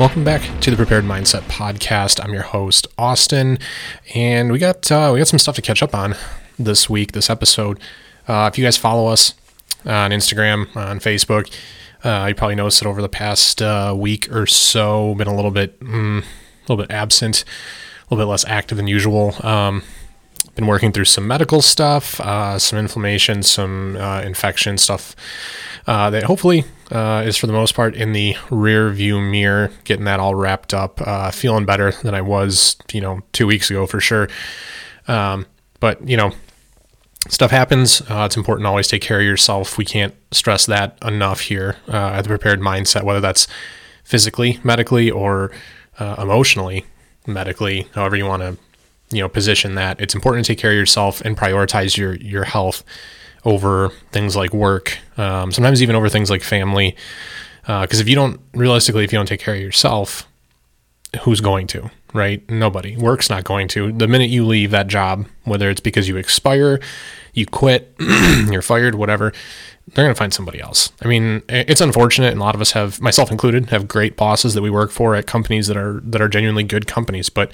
Welcome back to the Prepared Mindset Podcast. I'm your host, Austin, and we got uh, we got some stuff to catch up on this week, this episode. Uh, if you guys follow us on Instagram, on Facebook, uh, you probably noticed it over the past uh, week or so. Been a little bit, mm, a little bit absent, a little bit less active than usual. Um, been working through some medical stuff, uh, some inflammation, some uh, infection stuff uh, that hopefully uh, is for the most part in the rear view mirror, getting that all wrapped up, uh, feeling better than I was, you know, two weeks ago for sure. Um, but, you know, stuff happens. Uh, it's important to always take care of yourself. We can't stress that enough here at the prepared mindset, whether that's physically, medically, or emotionally, medically, however you want to you know position that it's important to take care of yourself and prioritize your your health over things like work um, sometimes even over things like family. Because uh, if you don't realistically if you don't take care of yourself who's going to right? Nobody. Work's not going to. The minute you leave that job whether it's because you expire you quit you're fired whatever they're going to find somebody else. I mean it's unfortunate and a lot of us have myself included have great bosses that we work for at companies that are that are genuinely good companies but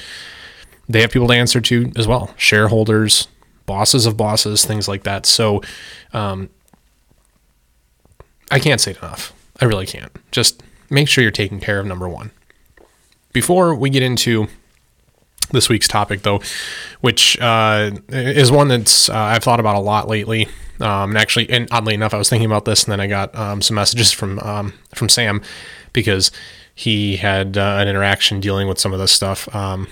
they have people to answer to as well. Shareholders bosses of bosses things like that. So um, i can't say it enough. I really can't. Just make sure you're taking care of number one. Before we get into this week's topic though which uh, is one that's uh, i've thought about a lot lately. Um, and actually and oddly enough i was thinking about this and then i got um, some messages from um, from sam because he had uh, an interaction dealing with some of this stuff. Um,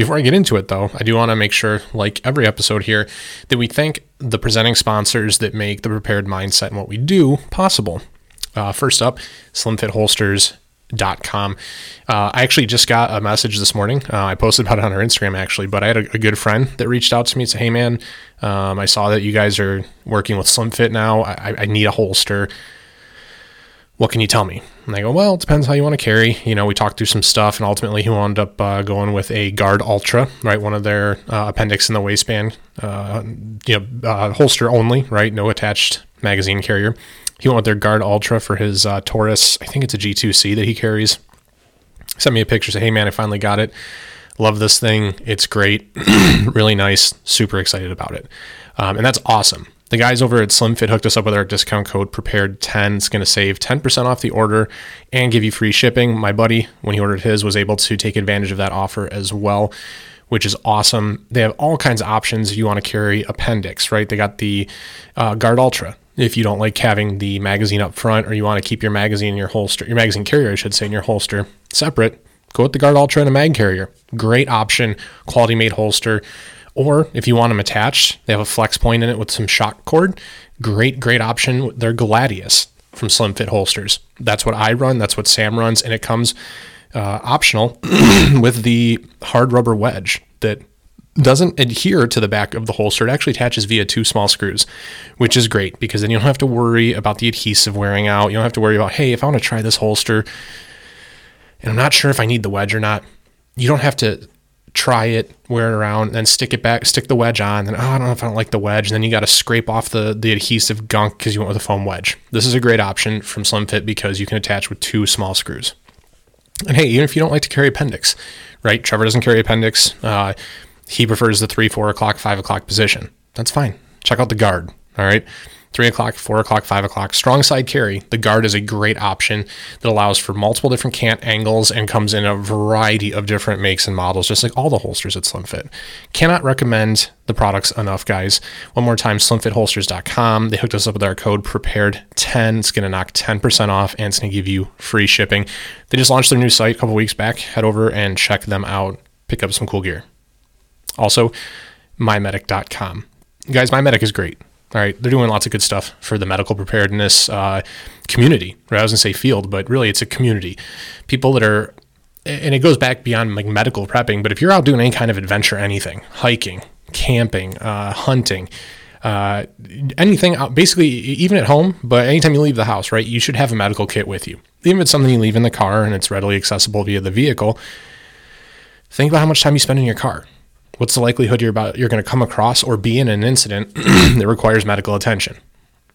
before I get into it, though, I do want to make sure, like every episode here, that we thank the presenting sponsors that make the prepared mindset and what we do possible. Uh, first up, slimfitholsters.com. Uh, I actually just got a message this morning. Uh, I posted about it on our Instagram, actually, but I had a, a, good friend that reached out to me and said, Hey, man, um, I saw that you guys are working with SlimFit now. I, I need a holster what can you tell me? And they go, well, it depends how you want to carry. You know, we talked through some stuff, and ultimately he wound up uh, going with a Guard Ultra, right? One of their uh, appendix in the waistband, uh, you know, uh, holster only, right? No attached magazine carrier. He went with their Guard Ultra for his uh, Taurus. I think it's a G2C that he carries. Sent me a picture, say, hey man, I finally got it. Love this thing. It's great, really nice. Super excited about it, um, and that's awesome the guys over at SlimFit hooked us up with our discount code prepared10. It's going to save 10% off the order and give you free shipping. My buddy, when he ordered his, was able to take advantage of that offer as well, which is awesome. They have all kinds of options you want to carry appendix, right? They got the uh, Guard Ultra. If you don't like having the magazine up front or you want to keep your magazine in your holster, your magazine carrier, I should say, in your holster separate, go with the Guard Ultra and a mag carrier. Great option, quality made holster. Or if you want them attached, they have a flex point in it with some shock cord. Great, great option. They're Gladius from Slim Fit holsters. That's what I run. That's what Sam runs, and it comes uh, optional with the hard rubber wedge that doesn't adhere to the back of the holster. It actually attaches via two small screws, which is great because then you don't have to worry about the adhesive wearing out. You don't have to worry about, hey, if I want to try this holster and I'm not sure if I need the wedge or not, you don't have to try it, wear it around, then stick it back, stick the wedge on, and oh, I don't know if I don't like the wedge, and then you got to scrape off the the adhesive gunk because you went with a foam wedge. This is a great option from SlimFit because you can attach with two small screws. And hey, even if you don't like to carry appendix, right? Trevor doesn't carry appendix. Uh, he prefers the three, four o'clock, five o'clock position. That's fine. Check out the guard. All right. 3 o'clock, 4 o'clock, 5 o'clock. Strong side carry. The guard is a great option that allows for multiple different cant angles and comes in a variety of different makes and models, just like all the holsters at SlimFit. Cannot recommend the products enough, guys. One more time, slimfitholsters.com. They hooked us up with our code prepared10. It's going to knock 10% off and it's going to give you free shipping. They just launched their new site a couple weeks back. Head over and check them out. Pick up some cool gear. Also, mymedic.com. Guys, MyMedic is great. All right, they're doing lots of good stuff for the medical preparedness uh, community. Right? I was gonna say field, but really it's a community. People that are, and it goes back beyond like medical prepping. But if you're out doing any kind of adventure, anything, hiking, camping, uh, hunting, uh, anything, basically even at home, but anytime you leave the house, right, you should have a medical kit with you. Even if it's something you leave in the car and it's readily accessible via the vehicle. Think about how much time you spend in your car what's the likelihood you're about you're going to come across or be in an incident that requires medical attention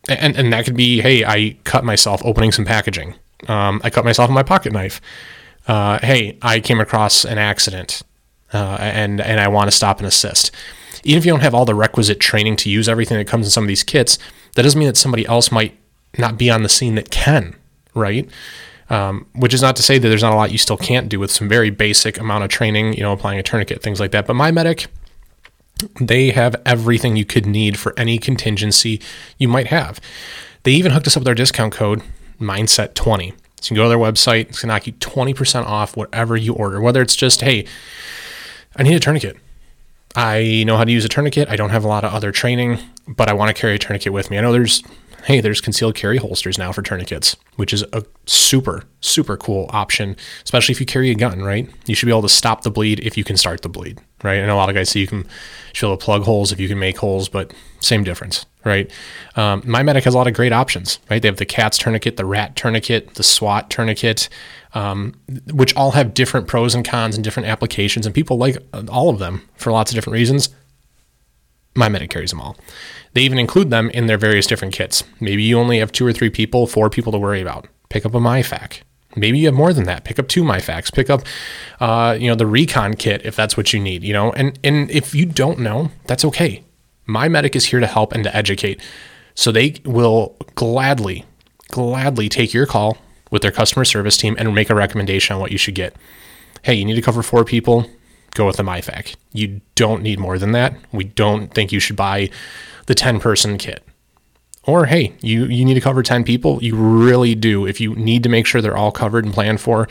and and that could be hey i cut myself opening some packaging um, i cut myself with my pocket knife uh, hey, I came across an accident uh, and and I want to stop and assist. Even if you don't have all the requisite training to use everything that comes in some of these kits, that doesn't mean that somebody else might not be on the scene that can, right? Um, which is not to say that there's not a lot you still can't do with some very basic amount of training, you know, applying a tourniquet, things like that. But My Medic, they have everything you could need for any contingency you might have. They even hooked us up with our discount code, Mindset20. So you can go to their website, it's gonna knock you 20% off whatever you order, whether it's just, hey, I need a tourniquet. I know how to use a tourniquet. I don't have a lot of other training, but I want to carry a tourniquet with me. I know there's hey, there's concealed carry holsters now for tourniquets, which is a super, super cool option, especially if you carry a gun, right? You should be able to stop the bleed if you can start the bleed, right? And a lot of guys say you can able to plug holes if you can make holes, but same difference, right? Um, My Medic has a lot of great options, right? They have the CATS tourniquet, the rat tourniquet, the SWAT tourniquet, um, which all have different pros and cons and different applications, and people like all of them for lots of different reasons. My Medic carries them all. They even include them in their various different kits. Maybe you only have two or three people, four people to worry about. Pick up a MyFAK. Maybe you have more than that. Pick up two MyFAKs. Pick up, uh, you know, the Recon kit if that's what you need. You know, and and if you don't know, that's okay. My Medic is here to help and to educate, so they will gladly, gladly take your call with their customer service team and make a recommendation on what you should get. Hey, you need to cover four people. Go with the MyFAK. You don't need more than that. We don't think you should buy the 10 person kit. Or hey, you, you need to cover 10 people. You really do. If you need to make sure they're all covered and planned for,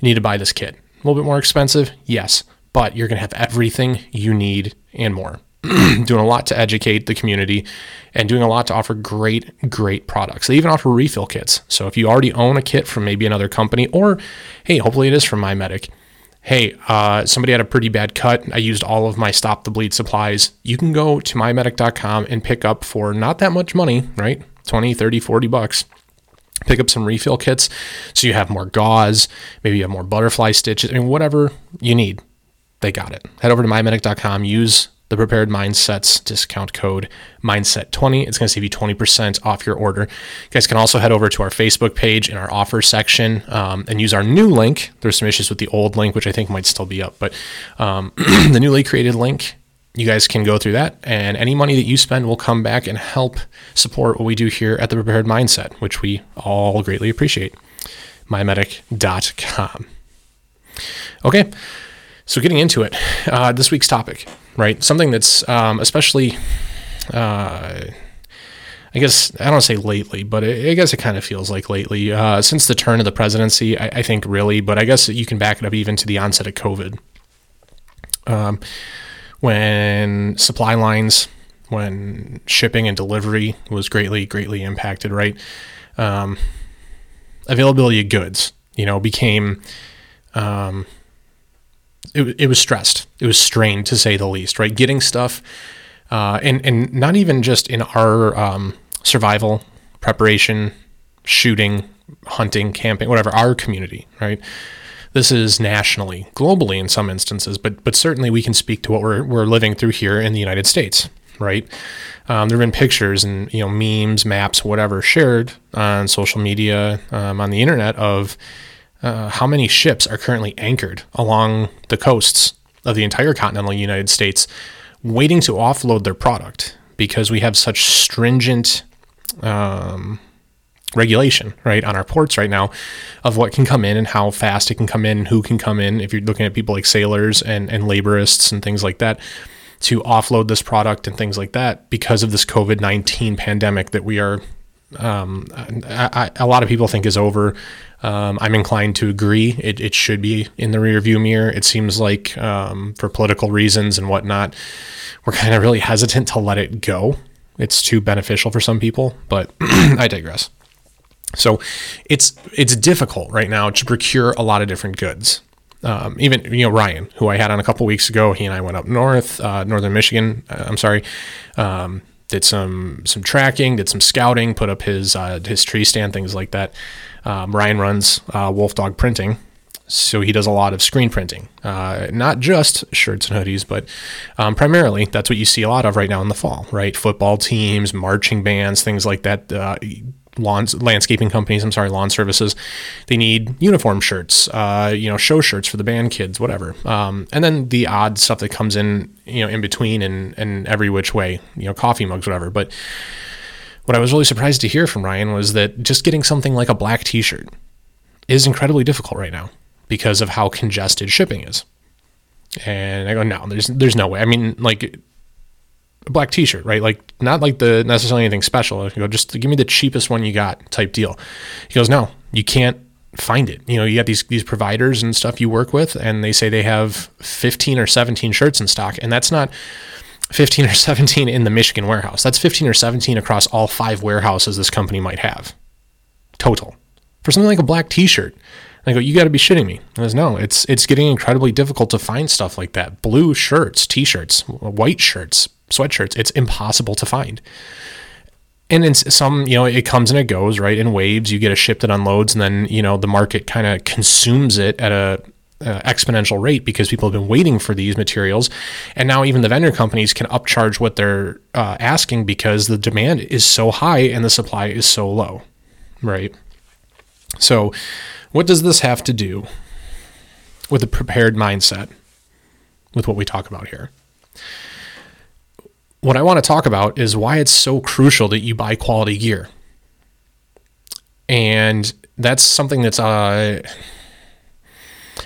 you need to buy this kit. A little bit more expensive, yes, but you're going to have everything you need and more. doing a lot to educate the community and doing a lot to offer great, great products. They even offer refill kits. So if you already own a kit from maybe another company, or hey, hopefully it is from MyMedic, hey, uh, somebody had a pretty bad cut. I used all of my stop the bleed supplies. You can go to mymedic.com and pick up for not that much money, right? 20, 30, 40 bucks. Pick up some refill kits so you have more gauze, maybe you have more butterfly stitches, I mean, whatever you need, they got it. Head over to mymedic.com, use the Prepared Mindsets discount code Mindset20. It's going to save you 20% off your order. You guys can also head over to our Facebook page in our offer section um, and use our new link. There's some issues with the old link, which I think might still be up, but um, the newly created link, you guys can go through that, and any money that you spend will come back and help support what we do here at the Prepared Mindset, which we all greatly appreciate. MyMedic.com. Okay. So, getting into it, uh, this week's topic, right? Something that's um, especially, uh, I guess, I don't say lately, but it, I guess it kind of feels like lately, uh, since the turn of the presidency, I, I, think really, but I guess you can back it up even to the onset of COVID. Um, when supply lines, when shipping and delivery was greatly, greatly impacted, right? Um, availability of goods, you know, became. Um, it, it was stressed. It was strained to say the least, right? Getting stuff, uh, and and not even just in our um, survival, preparation, shooting, hunting, camping, whatever, our community, right? This is nationally, globally in some instances, but but certainly we can speak to what we're we're living through here in the United States, right? Um, there have been pictures and you know memes, maps, whatever shared on social media, um, on the internet of uh, how many ships are currently anchored along the coasts of the entire continental United States, waiting to offload their product because we have such stringent um, regulation, right, on our ports right now of what can come in and how fast it can come in, who can come in. If you're looking at people like sailors and, and laborists and things like that, to offload this product and things like that because of this COVID 19 pandemic that we are, um, I, I, a lot of people think is over. Um, I'm inclined to agree. It, it, should be in the rearview mirror. It seems like um, for political reasons and whatnot, we're kind of really hesitant to let it go. It's too beneficial for some people, but I digress. So it's it's difficult right now to procure a lot of different goods. Um, even you know Ryan, who I had on a couple weeks ago, he and I went up north, uh, northern Michigan. Uh, I'm sorry, um, did some some tracking, did some scouting, put up his uh, his tree stand, things like that. Um, Ryan runs uh, Wolf Dog Printing, so he does a lot of screen printing, uh, not just shirts and hoodies, but um, primarily that's what you see a lot of right now in the fall, right? Football teams, marching bands, things like that. Lawns, landscaping companies. I'm sorry, lawn services. They need uniform shirts, uh, you know, show shirts for the band kids, whatever. Um, and then the odd stuff that comes in, you know, in between and and every which way, you know, coffee mugs, whatever. But what I was really surprised to hear from Ryan was that just getting something like a black T-shirt is incredibly difficult right now because of how congested shipping is. And I go, no, there's there's no way. I mean, like black t-shirt, right? Like not like the necessarily anything special. I go, just give me the cheapest one you got type deal. He goes, no, you can't find it. You know, you got these these providers and stuff you work with, and they say they have 15 or 17 shirts in stock, and that's not 15 or 17 in the Michigan warehouse. That's 15 or 17 across all five warehouses this company might have total for something like a black t-shirt. I go, you got to be shitting me. I goes, no, it's it's getting incredibly difficult to find stuff like that. Blue shirts, t-shirts, white shirts, sweatshirts. It's impossible to find. And in some, you know, it comes and it goes, right? In waves, you get a ship that unloads, and then you know the market kind of consumes it at a uh, exponential rate because people have been waiting for these materials. And now even the vendor companies can upcharge what they're uh, asking because the demand is so high and the supply is so low, right? So, what does this have to do with a prepared mindset with what we talk about here? What I want to talk about is why it's so crucial that you buy quality gear. And that's something that's uh,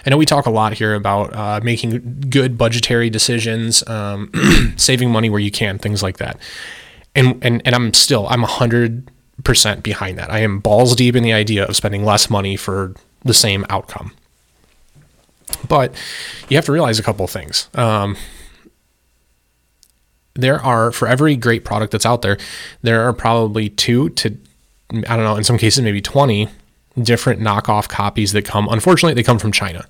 I know we talk a lot here about uh, making good budgetary decisions, um, saving money where you can, things like that. And and and I'm still I'm a hundred percent behind that. I am balls deep in the idea of spending less money for the same outcome. But you have to realize a couple of things. Um, there are for every great product that's out there, there are probably two to I don't know, in some cases maybe 20 different knockoff copies that come. Unfortunately, they come from China,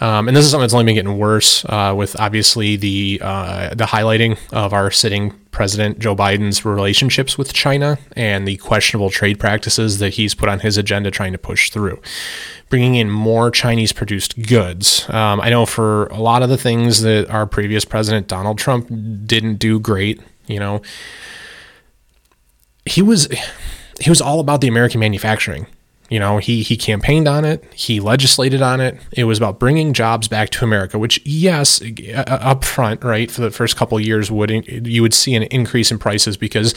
um, and this is something that's only been getting worse uh, with obviously the uh, the highlighting of our sitting president Joe Biden's relationships with China and the questionable trade practices that he's put on his agenda trying to push through. Bringing in more Chinese produced goods. Um, I know for a lot of the things that our previous president Donald Trump didn't do great, you know, he was he was all about the American manufacturing you know, he he campaigned on it, he legislated on it. It was about bringing jobs back to America, which yes, up front, right, for the first couple years would you would see an increase in prices because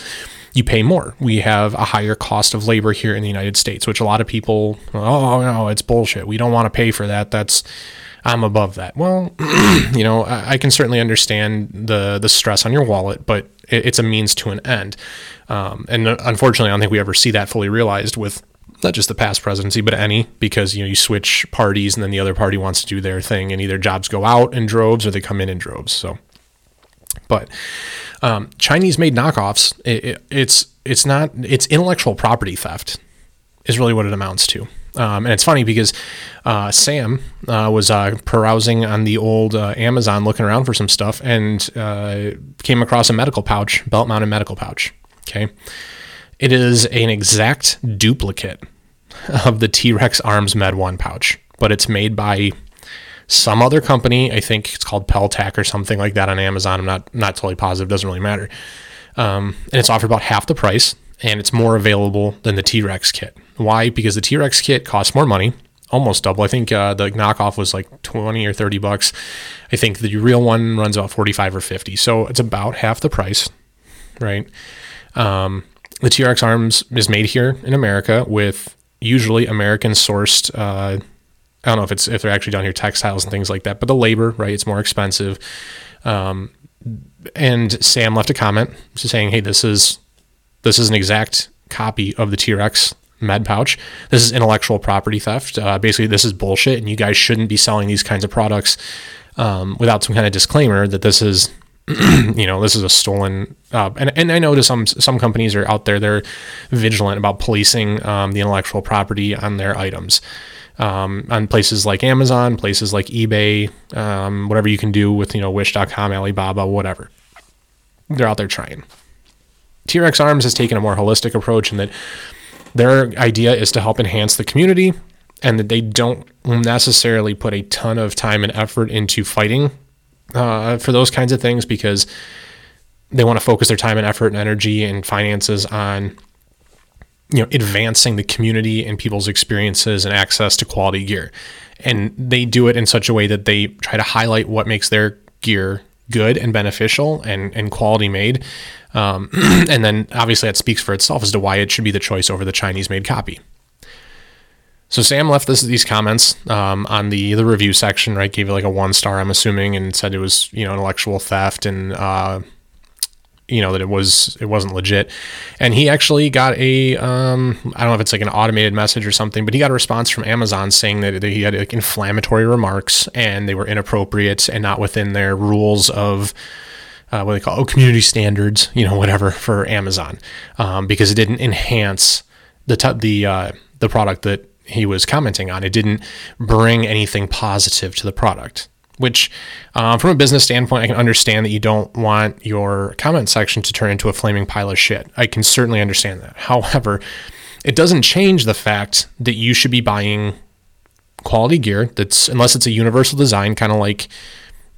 you pay more. We have a higher cost of labor here in the United States, which a lot of people, oh no, it's bullshit. We don't want to pay for that. That's I'm above that. Well, you know, I, can certainly understand the the stress on your wallet, but it, it's a means to an end. Um, and unfortunately, I don't think we ever see that fully realized with not just the past presidency, but any, because you know you switch parties and then the other party wants to do their thing, and either jobs go out in droves or they come in in droves. So, but um, Chinese-made knockoffs, it, it, it's it's not it's intellectual property theft, is really what it amounts to. Um, and it's funny because uh, Sam uh, was uh, carousing on the old uh, Amazon looking around for some stuff and uh, came across a medical pouch, belt mounted medical pouch. Okay. It is an exact duplicate of the T Rex Arms Med 1 pouch, but it's made by some other company. I think it's called Peltac or something like that on Amazon. I'm not, not totally positive, doesn't really matter. Um, and it's offered about half the price and it's more available than the T Rex kit. Why? Because the T Rex kit costs more money, almost double. I think uh, the knockoff was like 20 or 30 bucks. I think the real one runs about 45 or 50. So it's about half the price, right? Um, the T-Rex Arms is made here in America with usually American sourced. Uh, I don't know if it's if they're actually down here textiles and things like that, but the labor, right? It's more expensive. Um, and Sam left a comment saying, "Hey, this is this is an exact copy of the T-Rex med pouch. This is intellectual property theft. Uh, basically, this is bullshit, and you guys shouldn't be selling these kinds of products um, without some kind of disclaimer that this is you know, this is a stolen. Uh, and and I know some some companies are out there. They're vigilant about policing um, the intellectual property on their items. Um, on places like Amazon, places like eBay, um, whatever you can do with you know Wish.com, Alibaba, whatever. They're out there trying. T-Rex Arms has taken a more holistic approach in that their idea is to help enhance the community and that they don't necessarily put a ton of time and effort into fighting uh, for those kinds of things because they want to focus their time and effort and energy and finances on you know advancing the community and people's experiences and access to quality gear. And they do it in such a way that they try to highlight what makes their gear good and beneficial and, and quality made. Um, and then obviously that speaks for itself as to why it should be the choice over the chinese made copy so Sam left this, these comments um, on the the review section, right? Gave it like a one star, I'm assuming, and said it was you know intellectual theft and uh, you know that it was it wasn't legit. And he actually got a um, I don't know if it's like an automated message or something, but he got a response from Amazon saying that he had like inflammatory remarks and they were inappropriate and not within their rules of. Uh, what they call oh, community standards, you know, whatever for Amazon, um, because it didn't enhance the t- the uh, the product that he was commenting on. It didn't bring anything positive to the product. Which, uh, from a business standpoint, I can understand that you don't want your comment section to turn into a flaming pile of shit. I can certainly understand that. However, it doesn't change the fact that you should be buying quality gear that's, unless it's a universal design, kind of like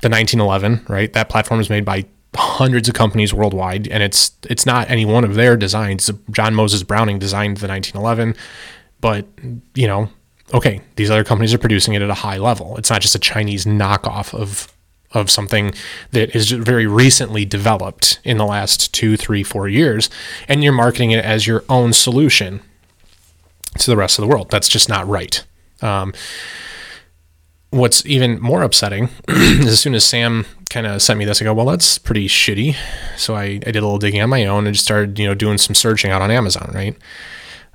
the 1911, right? That platform is made by hundreds of companies worldwide, and it's it's not any one of their designs. John Moses Browning designed the 1911. But, you know, okay, these other companies are producing it at a high level. It's not just a Chinese knockoff of of something that is very recently developed in the last two, three, four years, and you're marketing it as your own solution to the rest of the world. That's just not right. Um, what's even more upsetting is as soon as Sam kind of sent me this, I go, well, that's pretty shitty. So I, I did a little digging on my own and just started, you know, doing some searching out on Amazon, right?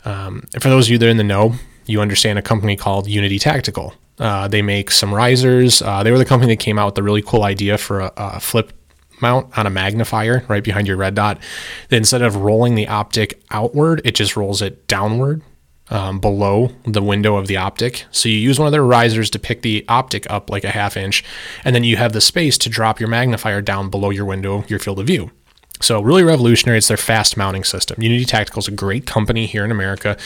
Um, for those of you that are in the know, you understand a company called Unity Tactical. Uh, they make some risers. Uh, they were the company that came out with the really cool idea for a, a flip mount on a magnifier right behind your red dot. That instead of rolling the optic outward, it just rolls it downward um, below the window of the optic. So you use one of their risers to pick the optic up like a half inch, and then you have the space to drop your magnifier down below your window, your field of view. So really revolutionary. It's their fast mounting system. Unity Tactical is a great company here in America.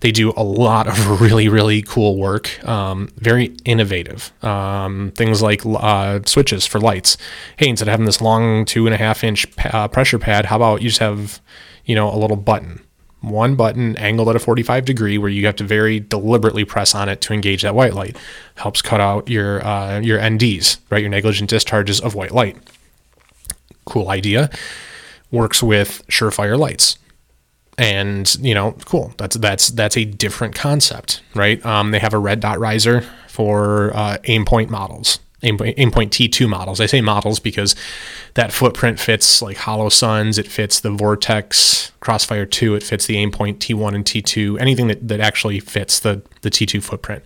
They do a lot of really really cool work. Um, very innovative. Um, things like uh, switches for lights. Hey, instead of having this long two and a half inch uh, pressure pad, how about you just have you know a little button, one button angled at a 45 degree where you have to very deliberately press on it to engage that white light. Helps cut out your uh, your NDs, right? Your negligent discharges of white light. Cool idea works with Surefire lights. And you know, cool. That's that's that's a different concept, right? Um, they have a red dot riser for uh, Aimpoint models, Aimpoint, Aimpoint T2 models. I say models because that footprint fits like Holosuns, It fits the Vortex Crossfire 2. It fits the Aimpoint T1 and T2. Anything that, that actually fits the the T2 footprint.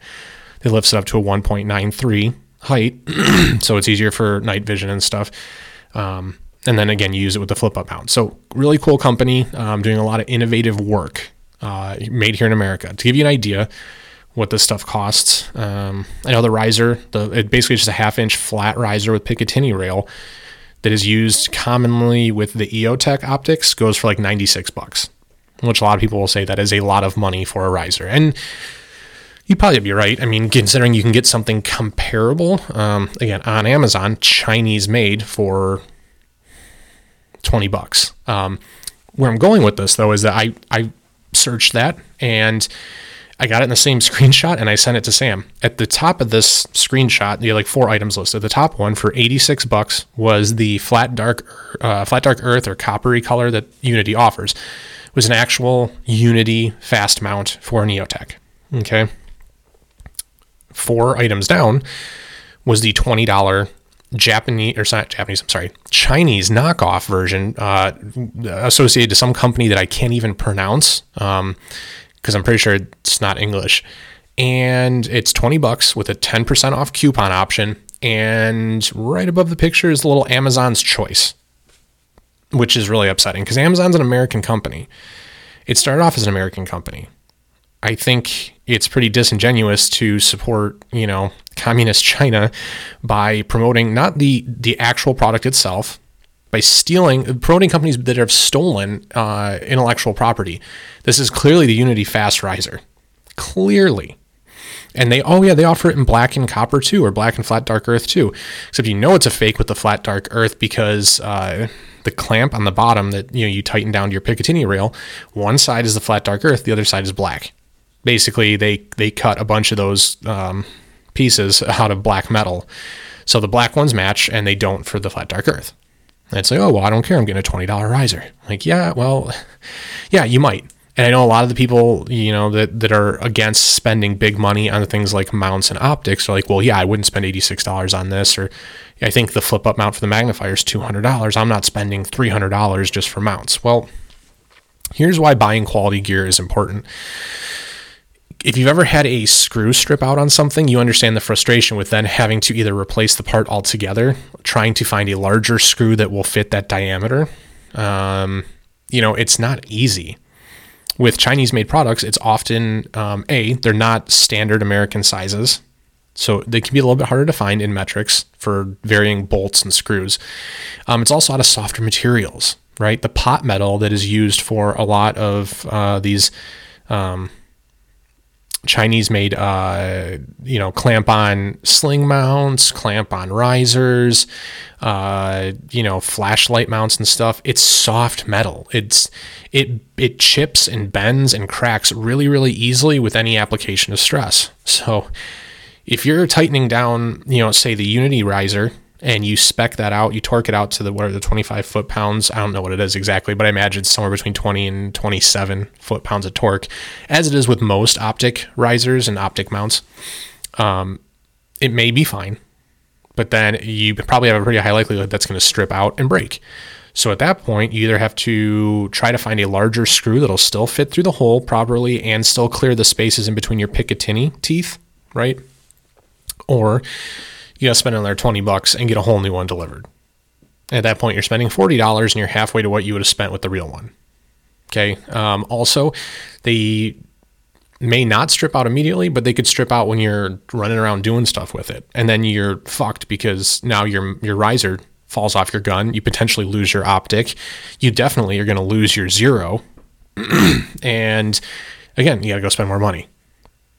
It lifts it up to a 1.93 height, so it's easier for night vision and stuff. Um, and then again you use it with the flip up mount. So really cool company, um, doing a lot of innovative work uh, made here in America. To give you an idea, what this stuff costs, um, I know the riser, the it basically just a half inch flat riser with Picatinny rail that is used commonly with the EOTech optics goes for like 96 bucks, which a lot of people will say that is a lot of money for a riser. And You'd probably be right. I mean, considering you can get something comparable, um, again, on Amazon, Chinese made for 20 bucks. Um, where I'm going with this though is that I, I searched that and I got it in the same screenshot and I sent it to Sam. At the top of this screenshot, you have like four items listed. The top one for 86 bucks was the flat dark, uh, flat dark earth or coppery color that Unity offers. It was an actual Unity fast mount for EOTech. Okay. Four items down was the $20 Japanese or not Japanese, I'm sorry, Chinese knockoff version uh, associated to some company that I can't even pronounce because um, I'm pretty sure it's not English. And it's 20 bucks with a 10% off coupon option. And right above the picture is the little Amazon's Choice, which is really upsetting because Amazon's an American company. It started off as an American company. I think it's pretty disingenuous to support, you know, communist China by promoting not the the actual product itself, by stealing, promoting companies that have stolen uh, intellectual property. This is clearly the Unity Fast Riser, clearly. And they, oh yeah, they offer it in black and copper too, or black and flat dark earth too. Except you know it's a fake with the flat dark earth because uh, the clamp on the bottom that you know you tighten down to your Picatinny rail. One side is the flat dark earth, the other side is black. Basically, they they cut a bunch of those um, pieces out of black metal, so the black ones match, and they don't for the flat dark earth. And it's like, oh well, I don't care. I'm getting a twenty dollar riser. Like, yeah, well, yeah, you might. And I know a lot of the people, you know, that, that are against spending big money on things like mounts and optics are like, well, yeah, I wouldn't spend $86 on this. Or I think the flip up mount for the magnifier is $200. I'm not spending $300 just for mounts. Well, here's why buying quality gear is important. If you've ever had a screw strip out on something, you understand the frustration with then having to either replace the part altogether, trying to find a larger screw that will fit that diameter. Um, you know, it's not easy with Chinese made products, it's often um, A, they're not standard American sizes. So they can be a little bit harder to find in metrics for varying bolts and screws. Um, it's also out of softer materials, right? The pot metal that is used for a lot of uh, these um, Chinese made, uh, you know, clamp on sling mounts, clamp on risers, uh, you know, flashlight mounts and stuff. It's soft metal. It's it it chips and bends and cracks really really easily with any application of stress. So if you're tightening down, you know, say the Unity riser and you spec that out, you torque it out to the what are the 25 foot pounds. I don't know what it is exactly, but I imagine it's somewhere between 20 and 27 foot pounds of torque, as it is with most optic risers and optic mounts. Um, it may be fine, but then you probably have a pretty high likelihood that's going to strip out and break. So at that point, you either have to try to find a larger screw that'll still fit through the hole properly and still clear the spaces in between your Picatinny teeth, right? Or you gotta spend another 20 bucks and get a whole new one delivered. At that point, you're spending $40 and you're halfway to what you would have spent with the real one. Okay. Um, also, they may not strip out immediately, but they could strip out when you're running around doing stuff with it. And then you're fucked because now your your riser falls off your gun. You potentially lose your optic. You definitely are going to lose your zero. and again, you got to go spend more money.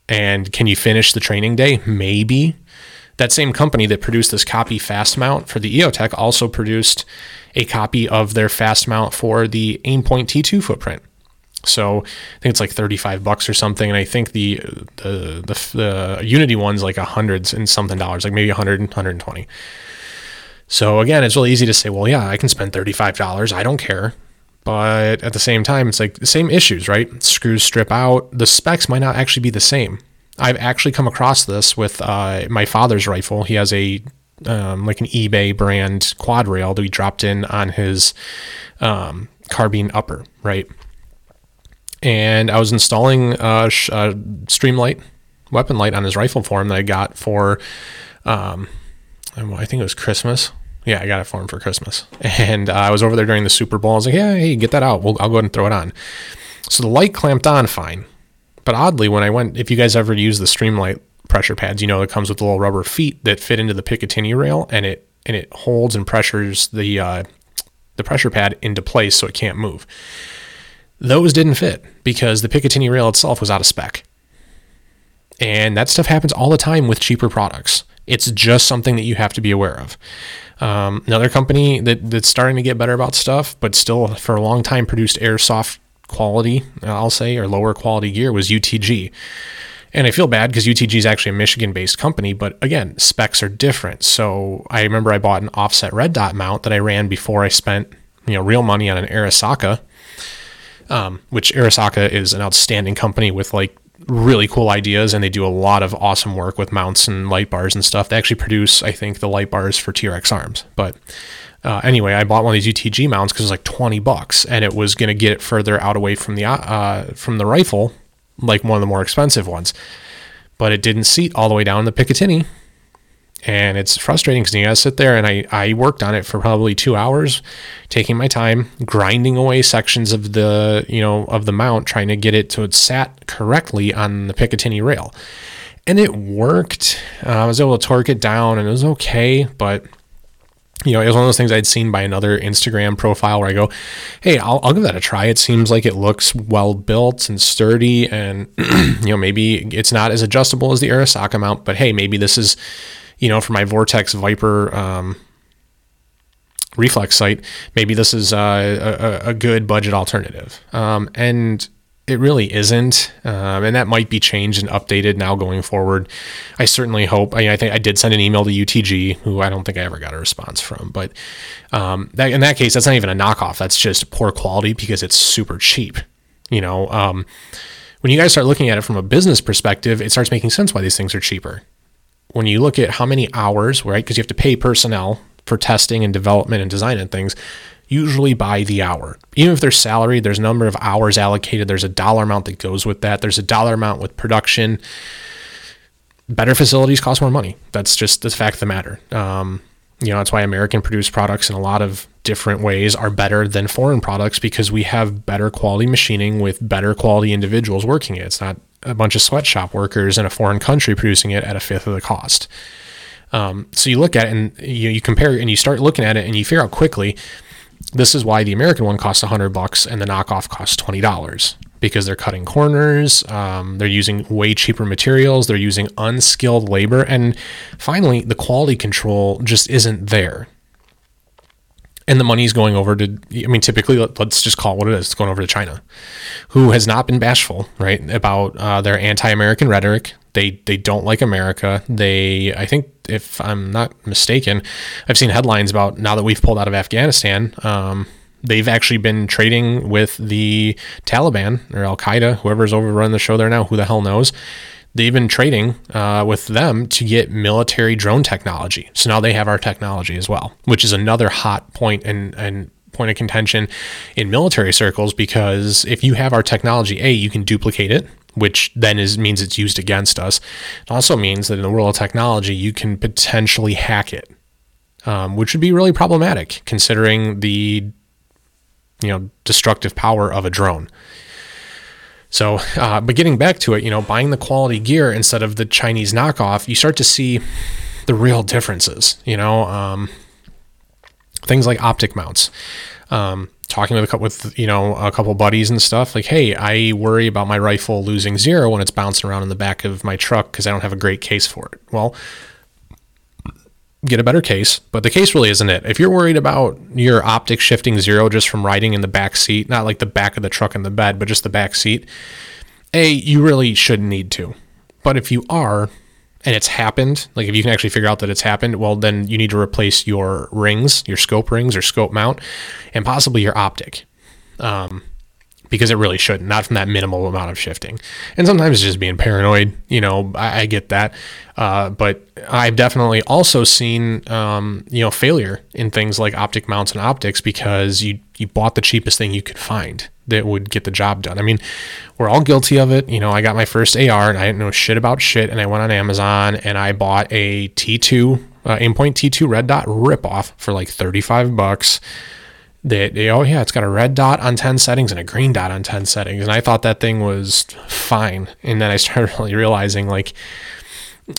And can you finish the training day? Maybe. That same company that produced this copy fast mount for the EOTech also produced a copy of their fast mount for the Aimpoint T2 footprint. So I think it's like 35 bucks or something. And I think the, the, the, the Unity one's like a hundreds and something dollars, like maybe 100, 120. So again, it's really easy to say, well, yeah, I can spend $35. I don't care. But at the same time, it's like the same issues, right? Screws strip out. The specs might not actually be the same. I've actually come across this with uh, my father's rifle. He has a um, like an eBay brand quad rail that he dropped in on his um, carbine upper, right? And I was installing a, a Streamlight weapon light on his rifle for him that I got for, um, I think it was Christmas. Yeah, I got it for him for Christmas. And uh, I was over there during the Super Bowl. I was like, yeah, hey, get that out. We'll, I'll go ahead and throw it on. So the light clamped on fine. But oddly, when I went, if you guys ever use the Streamlight pressure pads, you know it comes with little rubber feet that fit into the Picatinny rail, and it and it holds and pressures the uh, the pressure pad into place so it can't move. Those didn't fit because the Picatinny rail itself was out of spec. And that stuff happens all the time with cheaper products. It's just something that you have to be aware of. Um, another company that, that's starting to get better about stuff, but still for a long time produced airsoft quality, I'll say, or lower quality gear was UTG. And I feel bad because UTG is actually a Michigan based company, but again, specs are different. So I remember I bought an offset red dot mount that I ran before I spent, you know, real money on an Arisaka, um, which Arisaka is an outstanding company with like really cool ideas and they do a lot of awesome work with mounts and light bars and stuff. They actually produce, I think, the light bars for T-Rex arms. But uh, anyway, I bought one of these UTG mounts because it was like 20 bucks and it was going to get it further out away from the, uh, from the rifle, like one of the more expensive ones. But it didn't seat all the way down the Picatinny. And it's frustrating because you gotta sit there and I, I worked on it for probably two hours, taking my time, grinding away sections of the, you know, of the mount, trying to get it so it sat correctly on the Picatinny rail. And it worked. Uh, I was able to torque it down and it was okay, but you know, it was one of those things I'd seen by another Instagram profile where I go, hey, I'll, I'll give that a try. It seems like it looks well built and sturdy, and you know, maybe it's not as adjustable as the Arisaka mount, but hey, maybe this is, you know, for my Vortex Viper um, reflex sight, maybe this is uh, a, a, good budget alternative. Um, and it really isn't, um, and that might be changed and updated now going forward. I certainly hope. I, I think I did send an email to UTG, who I don't think I ever got a response from. But um, that, in that case, that's not even a knockoff. That's just poor quality because it's super cheap. You know, um, when you guys start looking at it from a business perspective, it starts making sense why these things are cheaper. When you look at how many hours, right? Because you have to pay personnel for testing and development and design and things usually by the hour. Even if they're salaried, there's a number of hours allocated. There's a dollar amount that goes with that. There's a dollar amount with production. Better facilities cost more money. That's just the fact of the matter. Um, you know, that's why American produced products in a lot of different ways are better than foreign products because we have better quality machining with better quality individuals working it. It's not a bunch of sweatshop workers in a foreign country producing it at a fifth of the cost. Um, so you look at it and you, you compare and you start looking at it and you figure out quickly this is why the American one costs 100 bucks and the knockoff costs $20 because they're cutting corners, um, they're using way cheaper materials, they're using unskilled labor, and finally, the quality control just isn't there. And the money's going over to, I mean, typically, let, us just call it what it is. It's going over to China, who has not been bashful, right, about uh, their anti American rhetoric. They, they don't like America. They, I think, if I'm not mistaken, I've seen headlines about now that we've pulled out of Afghanistan. Um, they've actually been trading with the Taliban or Al Qaeda, whoever's overrun the show there now, who the hell knows. They've been trading uh, with them to get military drone technology. So now they have our technology as well, which is another hot point and, and point of contention in military circles because if you have our technology, A, you can duplicate it, which then is means it's used against us. It also means that in the world of technology, you can potentially hack it, um, which would be really problematic considering the you know destructive power of a drone. So, uh, but getting back to it, you know, buying the quality gear instead of the Chinese knockoff, you start to see the real differences. You know, um, things like optic mounts. Um, talking with a couple with you know a couple buddies and stuff like hey i worry about my rifle losing zero when it's bouncing around in the back of my truck because i don't have a great case for it. Well get a better case but the case really isn't it. If you're worried about your optic shifting zero just from riding in the back seat not like the back of the truck in the bed but just the back seat a you really shouldn't need to. But if you are and it's happened, like if you can actually figure out that it's happened, well, then you need to replace your rings, your scope rings or scope mount, and possibly your optic. Um, because it really shouldn't, not from that minimal amount of shifting. And sometimes it's just being paranoid, you know, I, I get that. Uh, but I've definitely also seen, um, you know, failure in things like optic mounts and optics because you, you bought the cheapest thing you could find that would get the job done. I mean, we're all guilty of it. You know, I got my first AR and I didn't know shit about shit. And I went on Amazon and I bought a T2, uh, Aimpoint T2 red dot ripoff for like 35 bucks that oh yeah it's got a red dot on 10 settings and a green dot on 10 settings. And i thought that thing was fine. And then i started really realizing like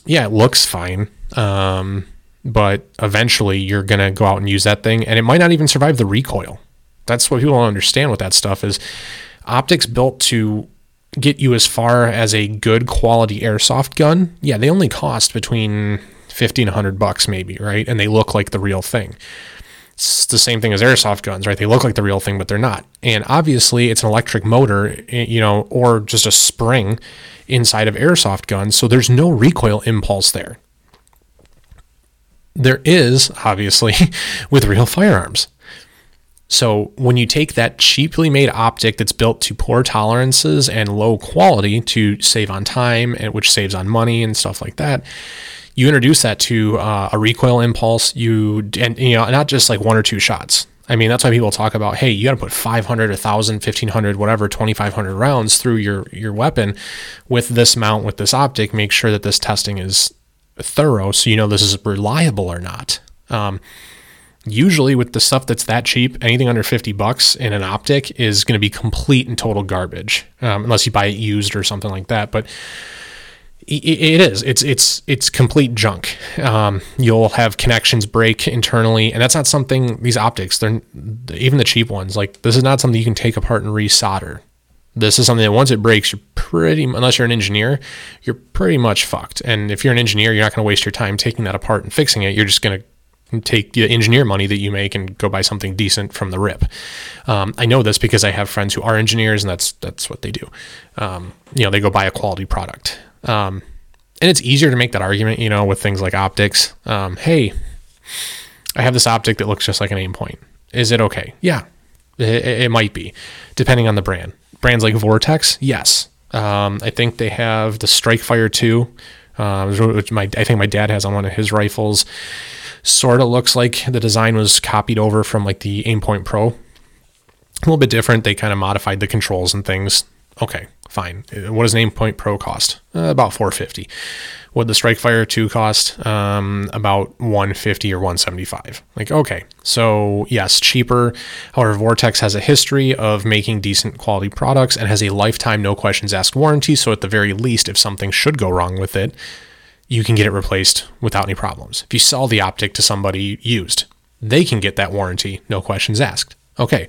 yeah it looks fine. Um, but eventually you're going to go out and use that thing and it might not even survive the recoil. That's what people don't understand with that stuff is optics built to get you as far as a good quality airsoft gun. Yeah they only cost between 50 and 100 bucks maybe right? And they look like the real thing it's the same thing as airsoft guns, right? They look like the real thing, but they're not. And obviously, it's an electric motor, eh, you know, or just a spring inside of airsoft guns. So there's no recoil impulse there. There is, obviously, with real firearms. So when you take that cheaply made optic that's built to poor tolerances and low quality to save on time, and which saves on money and stuff like that, you introduce that to uh, a recoil impulse. You and you know not just like one or two shots. I mean, that's why people talk about, hey, you got to put 500, 1,000, 1,500, whatever, 2,500 rounds through your, your weapon with this mount, with this optic. Make sure that this testing is thorough so you know this is reliable or not. Um, usually, with the stuff that's that cheap, anything under 50 bucks in an optic is going to be complete and total garbage, um, unless you buy it used or something like that. But it is. It's it's it's complete junk. Um, you'll have connections break internally, and that's not something. These optics, they're even the cheap ones. Like this is not something you can take apart and resolder. This is something that once it breaks, you're pretty unless you're an engineer, you're pretty much fucked. And if you're an engineer, you're not going to waste your time taking that apart and fixing it. You're just going to take the engineer money that you make and go buy something decent from the rip. Um, I know this because I have friends who are engineers, and that's that's what they do. Um, you know, they go buy a quality product, um, and it's easier to make that argument. You know, with things like optics. Um, hey, I have this optic that looks just like an Aimpoint. Is it okay? Yeah, it, it might be, depending on the brand. Brands like Vortex, yes. Um, I think they have the Strike-Fire 2, uh, which my I think my dad has on one of his rifles sort of looks like the design was copied over from like the Aimpoint Pro. A little bit different. They kind of modified the controls and things. Okay, fine. What does an Aimpoint Pro cost? Uh, about 450. What the Strike-Fire 2 cost? Um, about 150 or 175. Like, okay. So, yes, cheaper. However, Vortex has a history of making decent quality products and has a lifetime no questions asked warranty. So, at the very least, if something should go wrong with it, you can get it replaced without any problems. If you sell the optic to somebody used, they can get that warranty, no questions asked. Okay.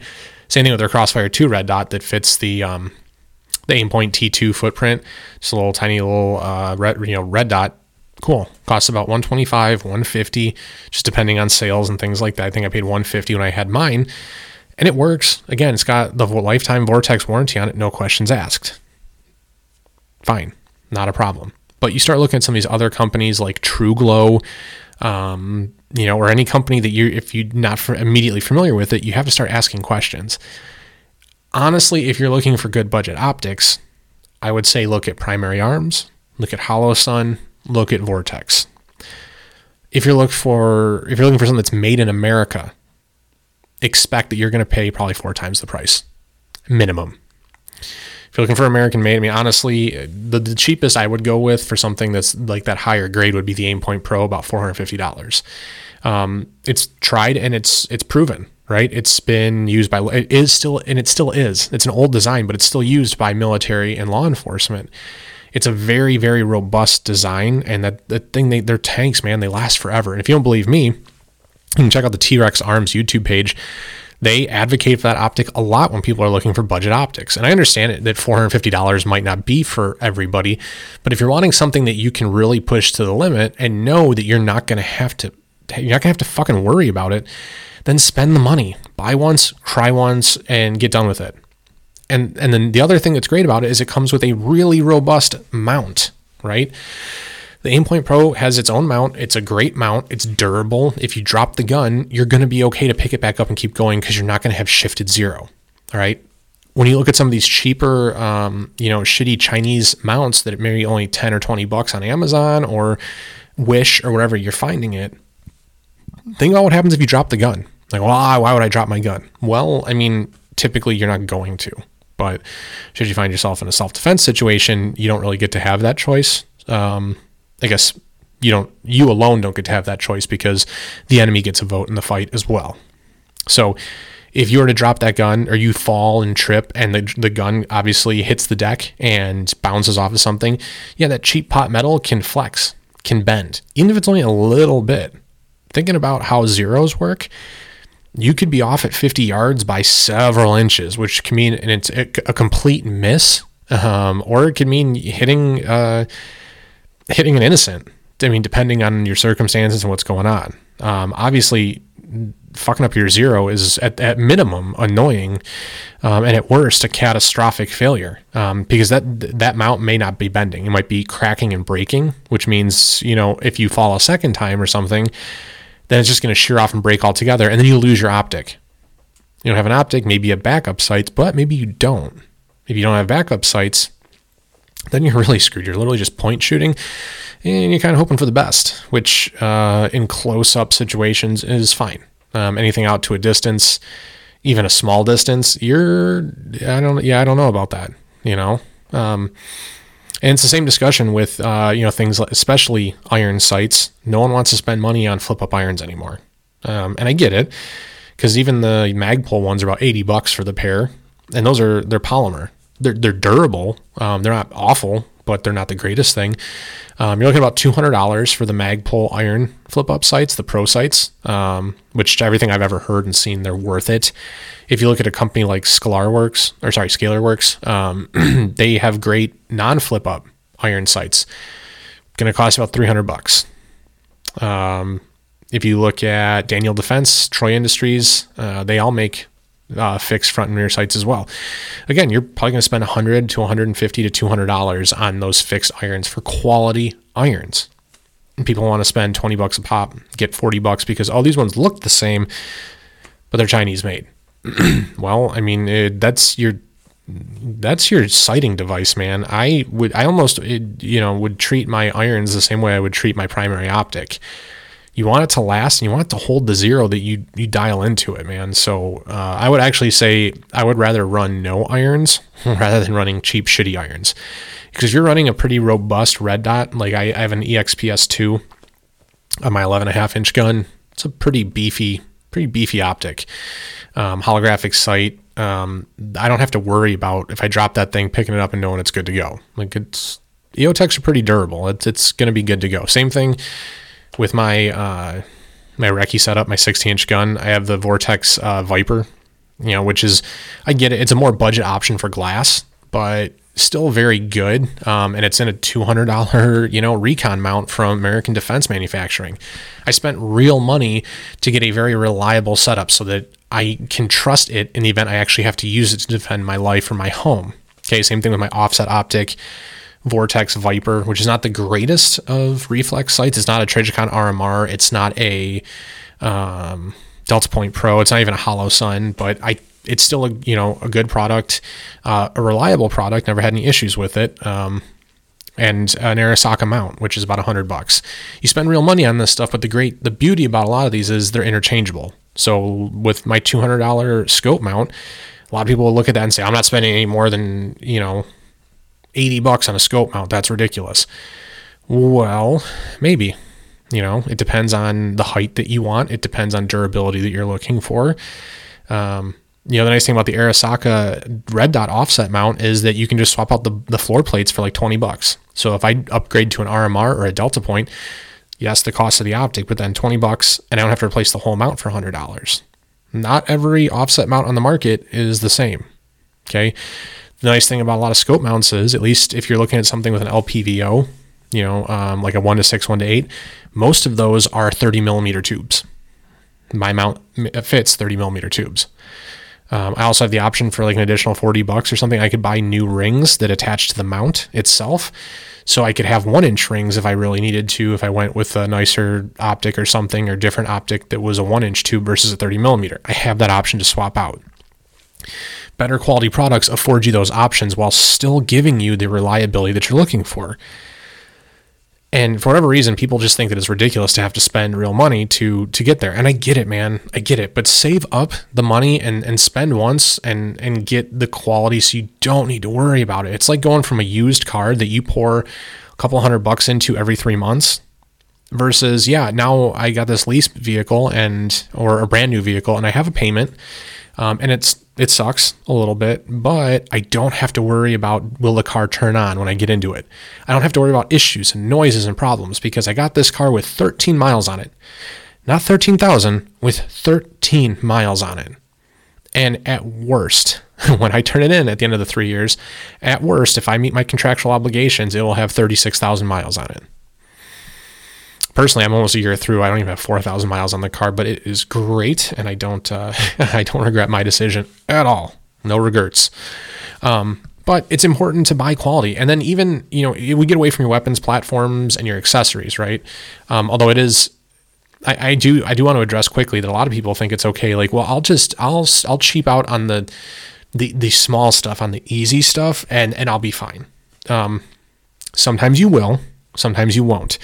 Same thing with their Crossfire 2 red dot that fits the um, the Aimpoint T2 footprint. Just a little tiny little uh, red, you know, red dot. Cool. Costs about 125, 150, just depending on sales and things like that. I think I paid 150 when I had mine, and it works. Again, it's got the lifetime Vortex warranty on it, no questions asked. Fine, not a problem. But you start looking at some of these other companies like TrueGlow, um, you know, or any company that you, if you're not immediately familiar with it, you have to start asking questions. Honestly, if you're looking for good budget optics, I would say look at Primary Arms, look at Holosun, look at Vortex. If you're looking for if you're looking for something that's made in America, expect that you're going to pay probably four times the price, minimum. If you're looking for American made, I mean, honestly, the, the cheapest I would go with for something that's like that higher grade would be the Aimpoint Pro, about four hundred fifty dollars. Um, it's tried and it's it's proven, right? It's been used by it is still and it still is. It's an old design, but it's still used by military and law enforcement. It's a very very robust design, and that the thing they they're tanks, man. They last forever. And if you don't believe me, you can check out the T-Rex Arms YouTube page they advocate for that optic a lot when people are looking for budget optics. And I understand it, that $450 might not be for everybody, but if you're wanting something that you can really push to the limit and know that you're not going to have to, you're not going to have to fucking worry about it, then spend the money. Buy once, try once, and get done with it. And and then the other thing that's great about it is it comes with a really robust mount, right? The Aimpoint Pro has its own mount. It's a great mount. It's durable. If you drop the gun, you're going to be okay to pick it back up and keep going because you're not going to have shifted zero. All right. When you look at some of these cheaper, um, you know, shitty Chinese mounts that maybe only 10 or 20 bucks on Amazon or Wish or whatever you're finding it, think about what happens if you drop the gun. Like, well, why would I drop my gun? Well, I mean, typically you're not going to. But should you find yourself in a self defense situation, you don't really get to have that choice. Um, I guess you don't you alone don't get to have that choice because the enemy gets a vote in the fight as well. So if you were to drop that gun or you fall and trip and the, the gun obviously hits the deck and bounces off of something, yeah, that cheap pot metal can flex, can bend, even if it's only a little bit. Thinking about how zeros work, you could be off at 50 yards by several inches, which can mean and it's a, complete miss, um, or it could mean hitting. Uh, hitting an innocent. I mean, depending on your circumstances and what's going on. Um, obviously, fucking up your zero is at, at minimum annoying, um, and at worst a catastrophic failure um, because that that mount may not be bending. It might be cracking and breaking, which means you know if you fall a second time or something, then it's just going to shear off and break altogether, and then you lose your optic. You don't have an optic, maybe a backup sights, but maybe you don't. If you don't have backup sights, then you're really screwed. You're literally just point shooting and you're kind of hoping for the best, which uh, in close up situations is fine. Um, anything out to a distance, even a small distance, you're, I don't, yeah, I don't know about that, you know? Um, and it's the same discussion with, uh, you know, things like, especially iron sights. No one wants to spend money on flip up irons anymore. Um, and I get it because even the Magpul ones are about 80 bucks for the pair. And those are, they're polymer they're they're durable. Um, they're not awful, but they're not the greatest thing. Um, you're looking about two hundred dollars for the Magpul iron flip up sights, the pro sights, um, which everything I've ever heard and seen, they're worth it. If you look at a company like Scalarworks, or sorry, Scalarworks, um, they have great non flip up iron sights. Going to cost about three hundred bucks. Um, If you look at Daniel Defense, Troy Industries, uh, they all make uh, fixed front and rear sights as well. Again, you're probably going to spend 100 to 150 to 200 dollars on those fixed irons for quality irons. And people want to spend 20 bucks a pop, get 40 bucks because all these ones look the same, but they're Chinese made. well, I mean, it, that's your that's your sighting device, man. I would I almost you know would treat my irons the same way I would treat my primary optic you want it to last and you want it to hold the zero that you you dial into it, man. So uh, I would actually say I would rather run no irons rather than running cheap shitty irons, because if you're running a pretty robust red dot, like I, I have an EXPS two on my 11 and a half inch gun. It's a pretty beefy, pretty beefy optic, um, holographic sight. Um, I don't have to worry about if I drop that thing, picking it up and knowing it's good to go. Like it's EOTechs are pretty durable. It's it's going to be good to go. Same thing with my uh, my recce setup, my 60 inch gun, I have the Vortex uh, Viper, you know, which is I get it. It's a more budget option for glass, but still very good. Um, and it's in a $200 you know recon mount from American Defense Manufacturing. I spent real money to get a very reliable setup so that I can trust it in the event I actually have to use it to defend my life or my home. Okay, same thing with my offset optic. Vortex Viper, which is not the greatest of reflex sights. It's not a Trijicon RMR. It's not a um, Delta Point Pro. It's not even a Holosun, but I it's still a you know a good product, uh, a reliable product. Never had any issues with it. Um, and an Arisaka mount, which is about a hundred bucks. You spend real money on this stuff, but the great the beauty about a lot of these is they're interchangeable. So with my two hundred dollar scope mount, a lot of people will look at that and say, I'm not spending any more than you know 80 bucks on a scope mount. That's ridiculous. Well, maybe. You know, it depends on the height that you want. It depends on durability that you're looking for. Um, you know, the nice thing about the Arisaka red dot offset mount is that you can just swap out the, the floor plates for like 20 bucks. So if I upgrade to an RMR or a Delta Point, yes, the cost of the optic, but then 20 bucks and I don't have to replace the whole mount for $100. Not every offset mount on the market is the same. Okay. The nice thing about a lot of scope mounts is, at least if you're looking at something with an LPVO, you know, um, like a one to six, one to eight, most of those are 30 millimeter tubes. My mount fits 30 millimeter tubes. Um, I also have the option for like an additional 40 bucks or something. I could buy new rings that attach to the mount itself. So I could have one inch rings if I really needed to, if I went with a nicer optic or something or different optic that was a one inch tube versus a 30 millimeter. I have that option to swap out better quality products afford you those options while still giving you the reliability that you're looking for. And for whatever reason, people just think that it's ridiculous to have to spend real money to to get there. And I get it, man. I get it. But save up the money and, and spend once and and get the quality so you don't need to worry about it. It's like going from a used car that you pour a couple hundred bucks into every three months versus, yeah, now I got this lease vehicle and or a brand new vehicle and I have a payment um, and it's it sucks a little bit, but I don't have to worry about will the car turn on when I get into it. I don't have to worry about issues and noises and problems because I got this car with 13 miles on it. Not 13,000, with 13 miles on it. And at worst, when I turn it in at the end of the three years, at worst, if I meet my contractual obligations, it will have 36,000 miles on it personally, I'm almost a year through. I don't even have 4,000 miles on the car, but it is great, and I don't uh, I don't regret my decision at all. No regrets. Um, but it's important to buy quality, and then even you know we get away from your weapons platforms and your accessories, right? Um, although it is. I, I do I do want to address quickly that a lot of people think it's okay. Like, well, I'll just I'll I'll cheap out on the the the small stuff on the easy stuff, and and I'll be fine. Um, sometimes you will, sometimes you won't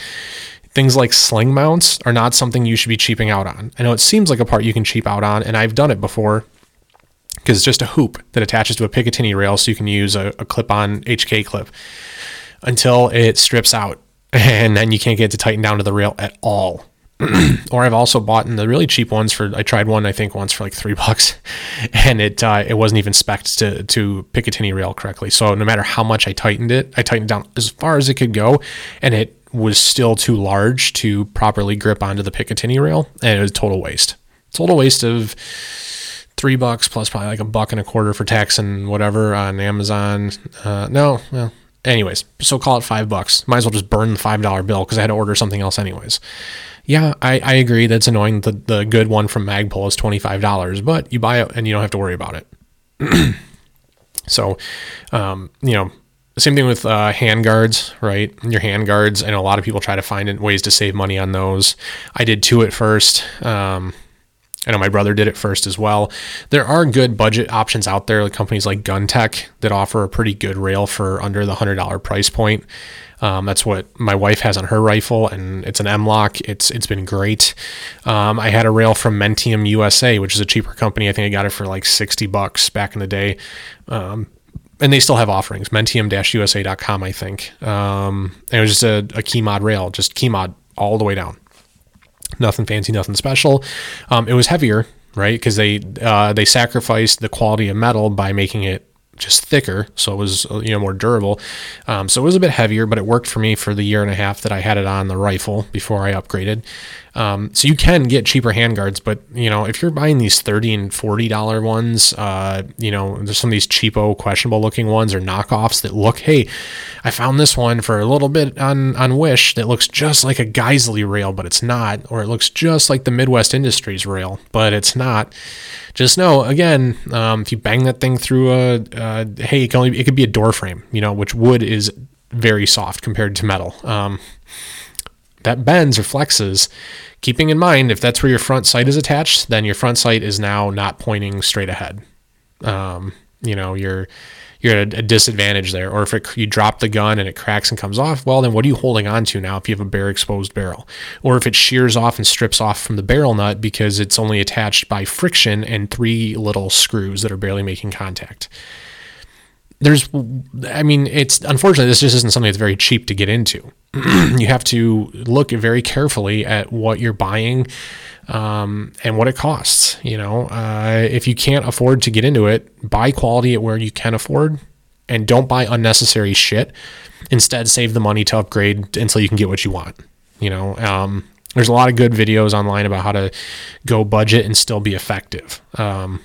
things like sling mounts are not something you should be cheaping out on. I know it seems like a part you can cheap out on, and I've done it before because it's just a hoop that attaches to a Picatinny rail, so you can use a, a clip-on HK clip until it strips out, and then you can't get it to tighten down to the rail at all. or I've also bought in the really cheap ones for I tried one I think once for like three bucks, and it uh, it wasn't even spec to to Picatinny rail correctly. So no matter how much I tightened it, I tightened down as far as it could go, and it was still too large to properly grip onto the Picatinny rail, and it was total waste. Total waste of three bucks plus probably like a buck and a quarter for tax and whatever on Amazon. Uh, no, well, anyways, so call it five bucks. Might as well just burn the five dollar bill because I had to order something else anyways. yeah, I, I agree. That's annoying. The the good one from Magpul is twenty five dollars, but you buy it and you don't have to worry about it. so, um, you know, same thing with uh, hand guards, right? Your hand guards. I know a lot of people try to find ways to save money on those. I did two at first. Um, I know my brother did it first as well. There are good budget options out there, like companies like GunTech that offer a pretty good rail for under the hundred dollar price point. Um, that's what my wife has on her rifle, and it's an M-LOK. It's it's been great. Um, I had a rail from Mentium USA, which is a cheaper company. I think I got it for like sixty bucks back in the day. Um, and they still have offerings. Mentium-USA.com, I think. Um, and it was just a, a key mod rail, just key mod all the way down. Nothing fancy, nothing special. Um, it was heavier, right? Because they uh, they sacrificed the quality of metal by making it just thicker, so it was uh, you know more durable. Um, so it was a bit heavier, but it worked for me for the year and a half that I had it on the rifle before I upgraded. Um, so you can get cheaper handguards, but you know if you're buying these thirty and forty dollar ones, uh, you know there's some of these cheapo, questionable looking ones or knockoffs that look. Hey, I found this one for a little bit on on Wish that looks just like a Geissele rail, but it's not, or it looks just like the Midwest Industries rail, but it's not just know again, um, if you bang that thing through a, uh, hey, it only it could be a door frame, you know, which wood is very soft compared to metal. Um, that bends or flexes. Keeping in mind, if that's where your front sight is attached, then your front sight is now not pointing straight ahead. Um, you know, you're you're at a disadvantage there. Or if it, you drop the gun and it cracks and comes off, well, then what are you holding on to now if you have a bare exposed barrel? Or if it shears off and strips off from the barrel nut because it's only attached by friction and three little screws that are barely making contact. There's, I mean, it's unfortunately, this just isn't something that's very cheap to get into. you have to look very carefully at what you're buying um, and what it costs. You know, uh, if you can't afford to get into it, buy quality at where you can afford, and don't buy unnecessary shit. Instead, save the money to upgrade until you can get what you want. You know, um, there's a lot of good videos online about how to go budget and still be effective. Um,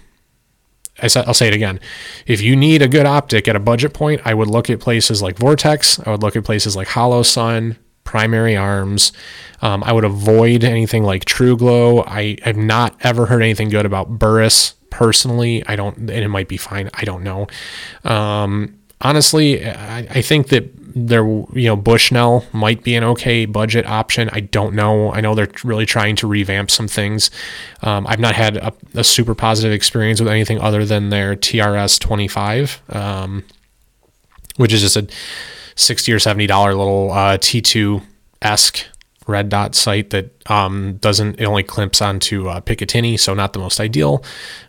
I will say it again. If you need a good optic at a budget point, I would look at places like Vortex. I would look at places like Holosun, Primary Arms. Um, I would avoid anything like True Glow. I have not ever heard anything good about Burris personally. I don't, and it might be fine. I don't know. Um, honestly, I, I, think that there, you know, Bushnell might be an okay budget option. I don't know. I know they're really trying to revamp some things. Um, I've not had a, a, super positive experience with anything other than their TRS 25, um, which is just a 60 or 70 dollar little uh, T2 esque red dot sight that um, doesn't it only clamps onto uh, Picatinny, so not the most ideal,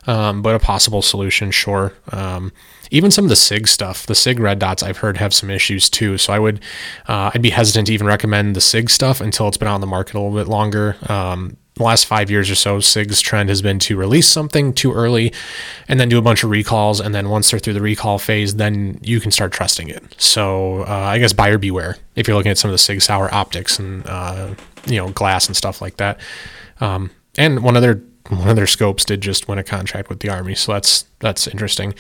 um, but a possible solution, sure. Um, even some of the Sig stuff, the Sig red dots I've heard have some issues too. So I would, uh, I'd be hesitant to even recommend the Sig stuff until it's been out on the market a little bit longer. Um, the last five years or so, SIG's trend has been to release something too early and then do a bunch of recalls. And then once they're through the recall phase, then you can start trusting it. So uh, I guess buyer beware if you're looking at some of the SIG Sauer optics and, uh, you know, glass and stuff like that. Um, and one of their one of their scopes did just win a contract with the army, so that's that's interesting.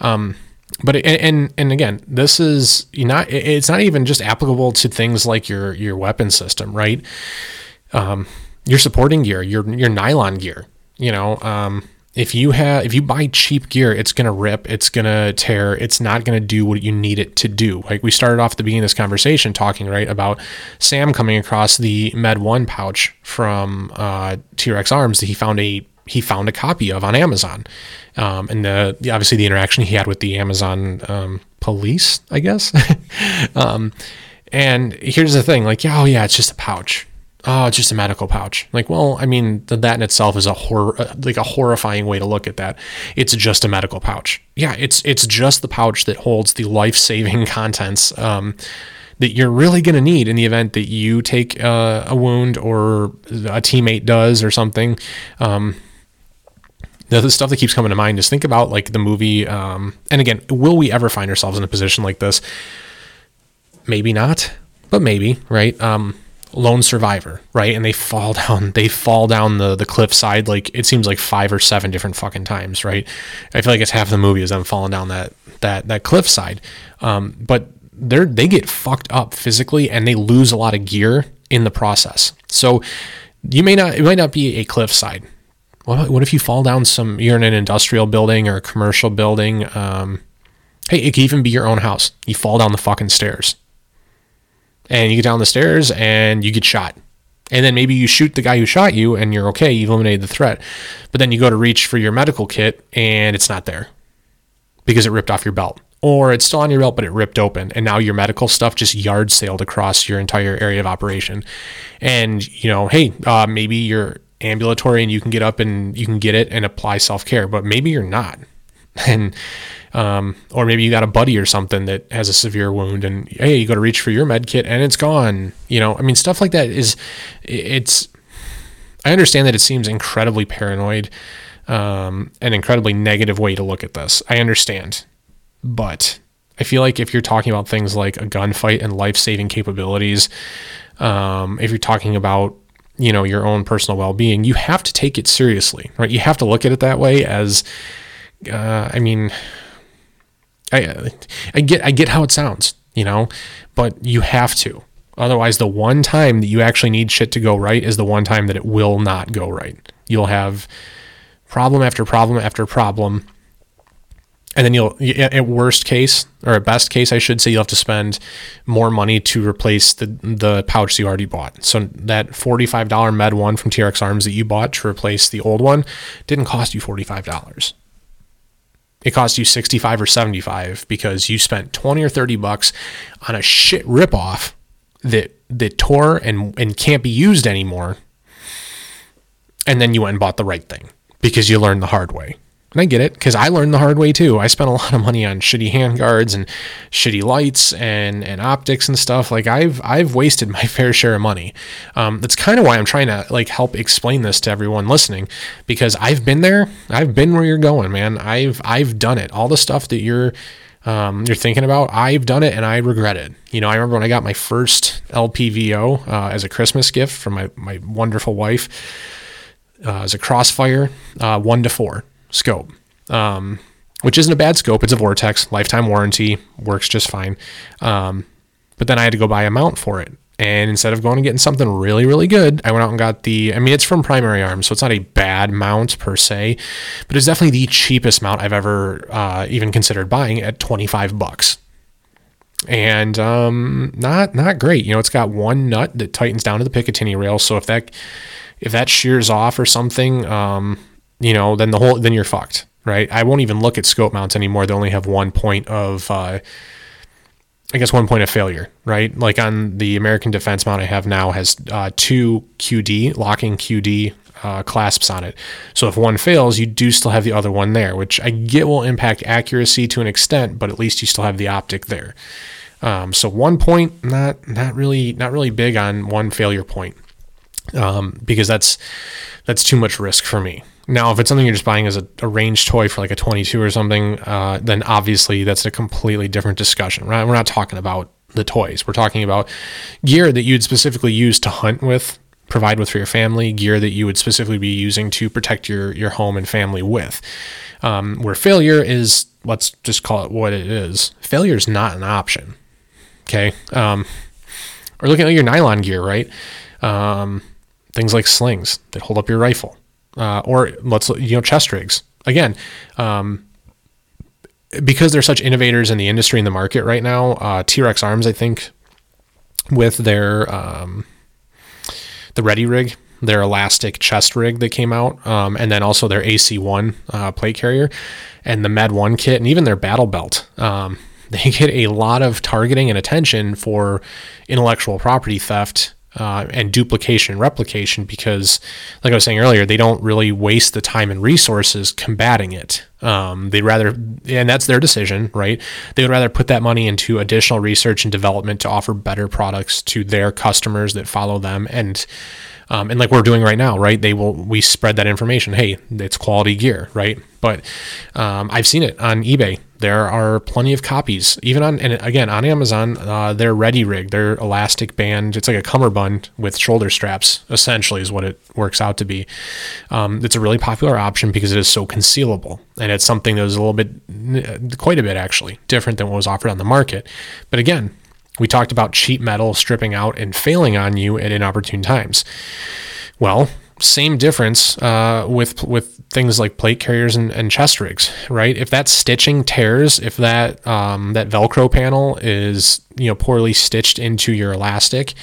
Um, but it, and and again, this is not it's not even just applicable to things like your your weapon system, right? Um, your supporting gear, your your nylon gear. You know, um, if you have if you buy cheap gear, it's gonna rip, it's gonna tear, it's not gonna do what you need it to do. Like we started off at the beginning of this conversation talking right about Sam coming across the Med One pouch from uh, T-Rex Arms that he found a he found a copy of on Amazon, um, and the, the, obviously the interaction he had with the Amazon um, police, I guess. um, and here's the thing, like, yeah, oh yeah, it's just a pouch oh, it's just a medical pouch. Like, well, I mean, that in itself is a horror, uh, like a horrifying way to look at that. It's just a medical pouch. Yeah, it's it's just the pouch that holds the life saving contents um, that you're really going to need in the event that you take uh, a wound or a teammate does or something. Um, the stuff that keeps coming to mind is think about like the movie. Um, and again, will we ever find ourselves in a position like this? Maybe not, but maybe, right? Um, lone survivor, right? And they fall down, they fall down the the cliffside like it seems like five or seven different fucking times, right? I feel like it's half the movie is them falling down that that that cliffside. Um, but they're they get fucked up physically and they lose a lot of gear in the process. So You may not, it might not be a cliffside. What, what if you fall down some, you're in an industrial building or a commercial building? Um, hey, it could even be your own house. You fall down the fucking stairs and you get down the stairs and you get shot. And then maybe you shoot the guy who shot you and you're okay, you've eliminated the threat. But then you go to reach for your medical kit and it's not there because it ripped off your belt. Or it's still on your belt, but it ripped open. And now your medical stuff just yard sailed across your entire area of operation. And, you know, hey, uh, maybe you're ambulatory and you can get up and you can get it and apply self care, but maybe you're not. And um, or maybe you got a buddy or something that has a severe wound, and hey, you go to reach for your med kit and it's gone. You know, I mean, stuff like that is it's. I understand that it seems incredibly paranoid, um, an incredibly negative way to look at this. I understand, but I feel like if you're talking about things like a gunfight and life saving capabilities, um, if you're talking about you know your own personal well being, you have to take it seriously, right? You have to look at it that way. As uh, I mean, I I get I get how it sounds, you know, but you have to. Otherwise, the one time that you actually need shit to go right is the one time that it will not go right. You'll have problem after problem after problem. And then you'll, at worst case, or at best case, I should say, you'll have to spend more money to replace the the pouch you already bought. So that $45 Med 1 from T-Rex Arms that you bought to replace the old one didn't cost you $45 it cost you 65 or 75 because you spent 20 or 30 bucks on a shit ripoff that that tore and and can't be used anymore. And then you went and bought the right thing because you learned the hard way. And I get it because I learned the hard way too. I spent a lot of money on shitty handguards and shitty lights and, and optics and stuff. Like I've I've wasted my fair share of money. Um, that's kind of why I'm trying to like help explain this to everyone listening because I've been there. I've been where you're going, man. I've I've done it. All the stuff that you're um, you're thinking about, I've done it and I regret it. You know, I remember when I got my first LPVO uh, as a Christmas gift from my my wonderful wife uh, as a Crossfire uh, one to four scope, um, which isn't a bad scope. It's a Vortex, lifetime warranty, works just fine. Um, but then I had to go buy a mount for it. And instead of going and getting something really, really good, I went out and got the, I mean, it's from Primary Arms, so it's not a bad mount per se, but it's definitely the cheapest mount I've ever uh, even considered buying at 25 bucks. And um, not not great. You know, it's got one nut that tightens down to the Picatinny rail. So if that if that shears off or something, um, you know, then the whole then you're fucked, right? I won't even look at scope mounts anymore. They only have one point of uh, I guess one point of failure, right? Like on the American Defense mount I have now has uh, two QD locking QD uh, clasps on it. So if one fails, you do still have the other one there, which I get will impact accuracy to an extent, but at least you still have the optic there. Um, so one point, not not really not really big on one failure point, um, because that's that's too much risk for me. Now, if it's something you're just buying as a, a range toy for like a 22 or something, uh, then obviously that's a completely different discussion, right? We're not talking about the toys. We're talking about gear that you'd specifically use to hunt with, provide with for your family, gear that you would specifically be using to protect your your home and family with. Um, where failure is, let's just call it what it is. Failure is not an option. Okay. Um, or looking at your nylon gear, right? Um, things like slings that hold up your rifle uh, or let's you know chest rigs again. Um, because they're such innovators in the industry in the market right now, uh, T-Rex Arms, I think, with their um, the Ready rig, their elastic chest rig that came out, um, and then also their AC1 uh, plate carrier, and the Med One kit, and even their battle belt. Um, they get a lot of targeting and attention for intellectual property theft uh, and duplication and replication because, like I was saying earlier, they don't really waste the time and resources combating it. Um, they'd rather, and that's their decision, right? They would rather put that money into additional research and development to offer better products to their customers that follow them and um, and like we're doing right now, right? They will we spread that information. Hey, it's quality gear, right? But um, I've seen it on eBay. There are plenty of copies, even on and again on Amazon. Uh, their Ready Rig, their elastic band. It's like a cummerbund with shoulder straps. Essentially, is what it works out to be. Um, it's a really popular option because it is so concealable, and it's something that was a little bit, quite a bit actually, different than what was offered on the market. But again, we talked about cheap metal stripping out and failing on you at inopportune times. Well, same difference uh, with with things like plate carriers and, and, chest rigs, right? If that stitching tears, if that um, that Velcro panel is you know poorly stitched into your elastic,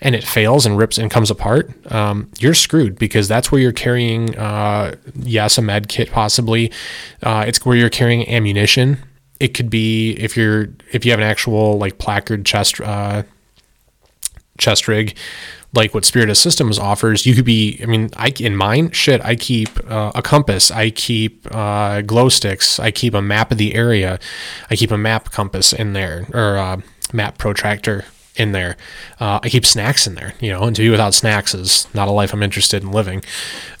and it fails and rips and comes apart, um, you're screwed because that's where you're carrying, uh, yes, a med kit possibly. Uh, it's where you're carrying ammunition. It could be if you're if you have an actual like placard chest uh, chest rig like what Spiritus Systems offers, you could be. I mean, I in mine, shit, I keep uh, a compass, I keep uh, glow sticks, I keep a map of the area, I keep a map compass in there or uh, map protractor in there. Uh, I keep snacks in there, you know, and to be without snacks is not a life I'm interested in living.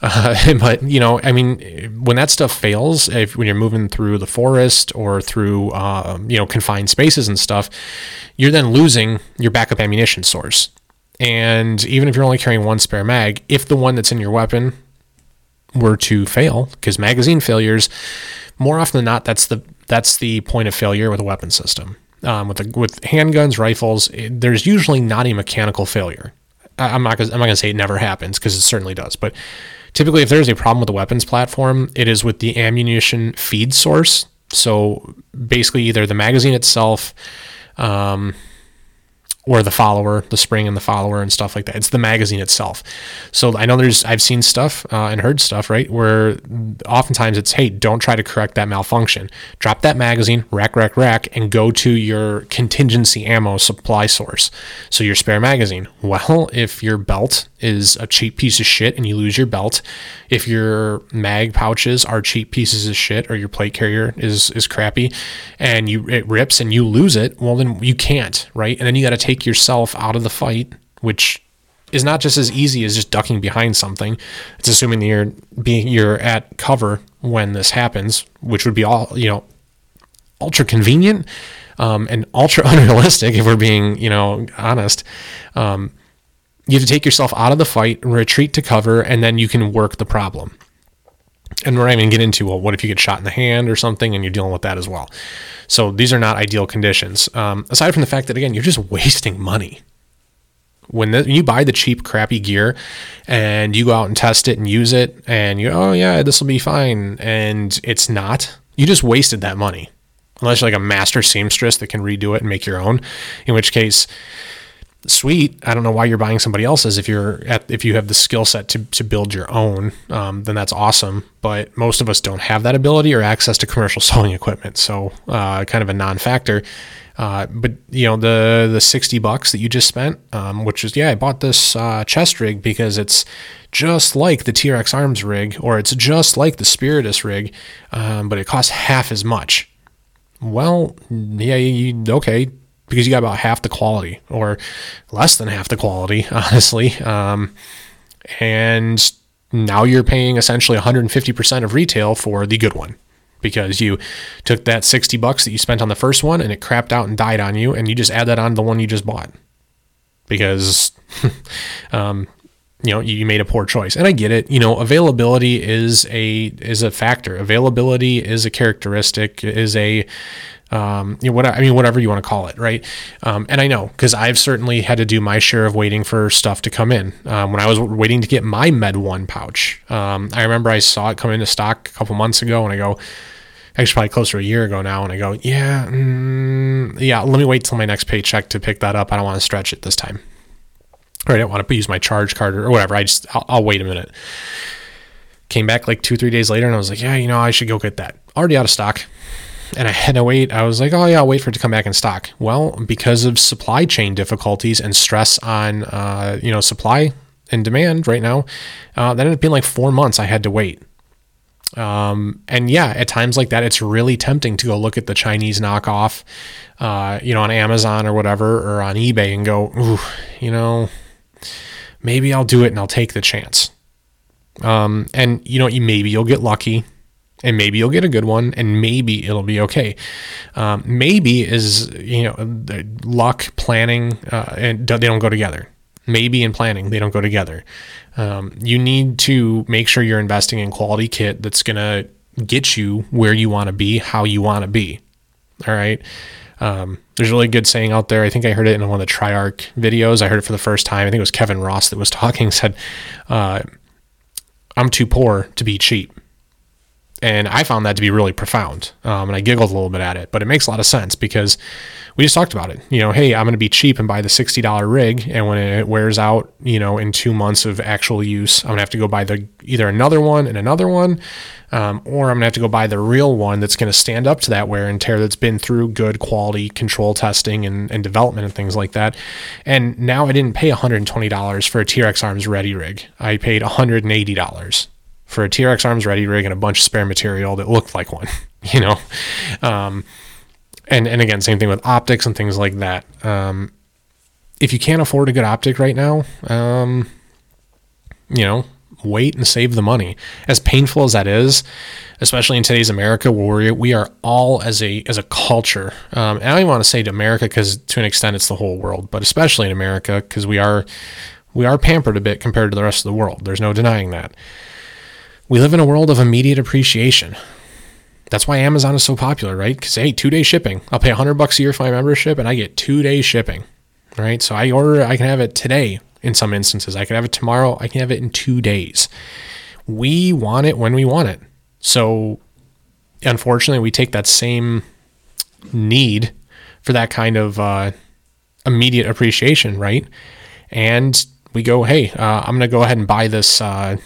Uh, but, you know, I mean, when that stuff fails, if when you're moving through the forest or through, uh, you know, confined spaces and stuff, you're then losing your backup ammunition source. And even if you're only carrying one spare mag, if the one that's in your weapon were to fail, because magazine failures, more often than not, that's the that's the point of failure with a weapon system. Um, with the, with handguns, rifles, it, there's usually not a mechanical failure. I, am not gonna, I'm not gonna say it never happens because it certainly does, but typically if there's a problem with the weapons platform, it is with the ammunition feed source. So basically, either the magazine itself. Um, or the follower, the spring and the follower and stuff like that. It's the magazine itself. So I know there's, I've seen stuff uh, and heard stuff, right? Where oftentimes it's, hey, don't try to correct that malfunction. Drop that magazine, rack, rack, rack, and go to your contingency ammo supply source. So your spare magazine. Well, if your belt is a cheap piece of shit and you lose your belt, if your mag pouches are cheap pieces of shit or your plate carrier is is crappy and you it rips and you lose it, well then you can't, right? And then you got to take yourself out of the fight, which is not just as easy as just ducking behind something. It's assuming that you're being you're at cover when this happens, which would be all you know, ultra convenient um, and ultra unrealistic if we're being you know honest. Um, you have to take yourself out of the fight, and retreat to cover, and then you can work the problem. And we're not even get into well, what if you get shot in the hand or something, and you're dealing with that as well. So these are not ideal conditions. Um, aside from the fact that again, you're just wasting money. When, the, when you buy the cheap, crappy gear, and you go out and test it and use it, and you oh yeah, this will be fine, and it's not. You just wasted that money, unless you're like a master seamstress that can redo it and make your own. In which case, sweet. I don't know why you're buying somebody else's if you're at if you have the skill set to to build your own. Um, then that's awesome. But most of us don't have that ability or access to commercial sewing equipment, so uh, kind of a non-factor. Uh, but you know the the sixty bucks that you just spent, um, which is yeah, I bought this uh, chest rig because it's just like the T-Rex Arms rig, or it's just like the Spiritus rig, um, but it costs half as much. Well, yeah, you, okay, because you got about half the quality or less than half the quality, honestly. Um, and now you're paying essentially 150% of retail for the good one because you took that 60 bucks that you spent on the first one and it crapped out and died on you and you just add that on to the one you just bought because um, you know you made a poor choice. And i get it. You know availability is a is a factor. Availability is a characteristic is a um, you know, what I mean, whatever you want to call it, right? Um, and I know because I've certainly had to do my share of waiting for stuff to come in. Um, when I was waiting to get my Med One pouch, um, I remember I saw it come into stock a couple months ago, and I go, actually probably closer to a year ago now, and I go, yeah, mm, yeah, let me wait till my next paycheck to pick that up. I don't want to stretch it this time, or I don't want to use my charge card or whatever. I just I'll, I'll wait a minute. Came back like two three days later, and I was like, yeah, you know, I should go get that. Already out of stock and I had to wait. I was like, oh yeah, I'll wait for it to come back in stock. Well, because of supply chain difficulties and stress on uh, you know supply and demand right now, uh, that ended up being like four months. I had to wait. Um, and yeah, at times like that, it's really tempting to go look at the Chinese knockoff, uh, you know, on Amazon or whatever, or on eBay and go, ooh, you know, maybe I'll do it and I'll take the chance. Um, and you know, maybe you'll get lucky and maybe you'll get a good one and maybe it'll be okay um, maybe is you know luck planning uh, and they don't go together maybe and planning they don't go together um, you need to make sure you're investing in quality kit that's going to get you where you want to be how you want to be All right. Um, there's a really good saying out there. I think I heard it in one of the Triarch videos. I heard it for the first time. I think it was Kevin Ross that was talking. Said, uh, "I'm too poor to be cheap." And I found that to be really profound. Um, and I giggled a little bit at it, but it makes a lot of sense because we just talked about it. You know, hey, I'm going to be cheap and buy the $60 rig. And when it wears out, you know, in two months of actual use, I'm going to have to go buy the either another one and another one, um, or I'm going to have to go buy the real one that's going to stand up to that wear and tear that's been through good quality control testing and, and development and things like that. And now I didn't pay $120 for a T-Rex Arms Ready rig. I paid $180 for a T-Rex Arms Ready rig and a bunch of spare material that looked like one, you know. Um, and and again, same thing with optics and things like that. Um, if you can't afford a good optic right now, um, you know, wait and save the money. As painful as that is, especially in today's America, where we are all as a as a culture. Um, and I don't even want to say to America because to an extent it's the whole world, but especially in America because we are we are pampered a bit compared to the rest of the world. There's no denying that. We live in a world of immediate appreciation. That's why Amazon is so popular, right? Because hey, two day shipping. I'll pay hundred bucks a year for my membership, and I get two day shipping, right? So I order, I can have it today. In some instances, I can have it tomorrow. I can have it in two days. We want it when we want it. So, unfortunately, we take that same need for that kind of uh, immediate appreciation, right? And we go, hey, uh, I'm going to go ahead and buy this. Uh,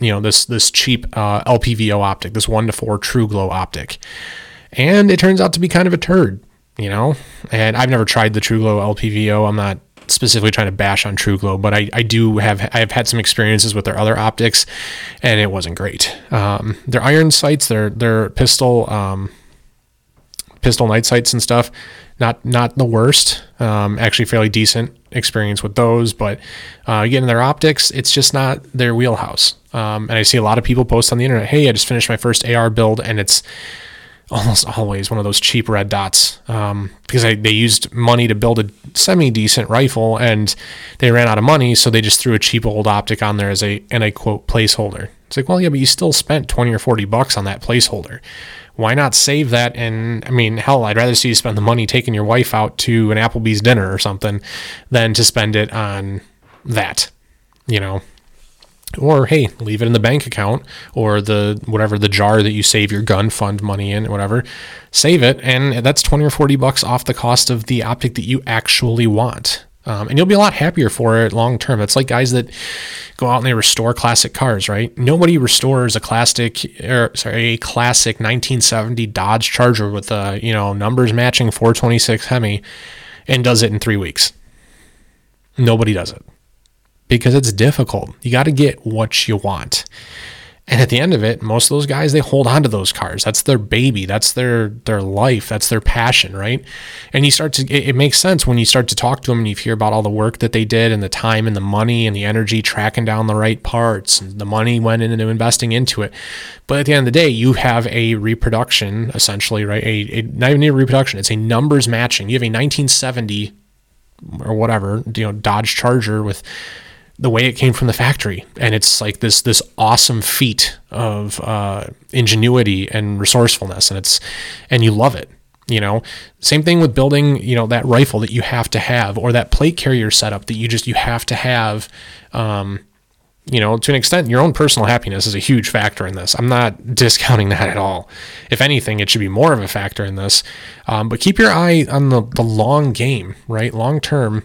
you know this this cheap uh, LPVO optic, this one to four True Glow optic, and it turns out to be kind of a turd, you know. And I've never tried the True Glow LPVO. I'm not specifically trying to bash on True Glow, but I, I do have I've had some experiences with their other optics, and it wasn't great. Um, their iron sights, their their pistol um, pistol night sights and stuff, not not the worst. Um, actually, fairly decent experience with those, but uh, again, their optics, it's just not their wheelhouse. Um, and I see a lot of people post on the internet, hey, I just finished my first AR build, and it's almost always one of those cheap red dots um, because I, they used money to build a semi decent rifle and they ran out of money, so they just threw a cheap old optic on there as a and I quote placeholder. It's like, well, yeah, but you still spent twenty or forty bucks on that placeholder. Why not save that? And I mean, hell, I'd rather see you spend the money taking your wife out to an Applebee's dinner or something than to spend it on that. You know, or hey leave it in the bank account or the whatever the jar that you save your gun fund money in whatever save it and that's 20 or 40 bucks off the cost of the optic that you actually want um, and you'll be a lot happier for it long term it's like guys that go out and they restore classic cars right nobody restores a classic or sorry a classic 1970 dodge charger with a you know numbers matching 426 hemi and does it in three weeks nobody does it because it's difficult. You got to get what you want. And at the end of it, most of those guys they hold on to those cars. That's their baby. That's their their life. That's their passion, right? And you start to it, it, makes sense when you start to talk to them and you hear about all the work that they did and the time and the money and the energy tracking down the right parts and the money went into investing into it. But at the end of the day, you have a reproduction essentially, right? A, a not even a reproduction. It's a numbers matching. You have a 1970 or whatever, you know, Dodge Charger with the way it came from the factory. And it's like this this awesome feat of uh, ingenuity and resourcefulness. And it's and you love it you know? Same thing with building you know that rifle that you have to have or that plate carrier setup that you just you have to have um, you know to an extent your own personal happiness is a huge factor in this. I'm not discounting that at all. If anything it should be more of a factor in this. Um, but keep your eye on the, the long game right? Long term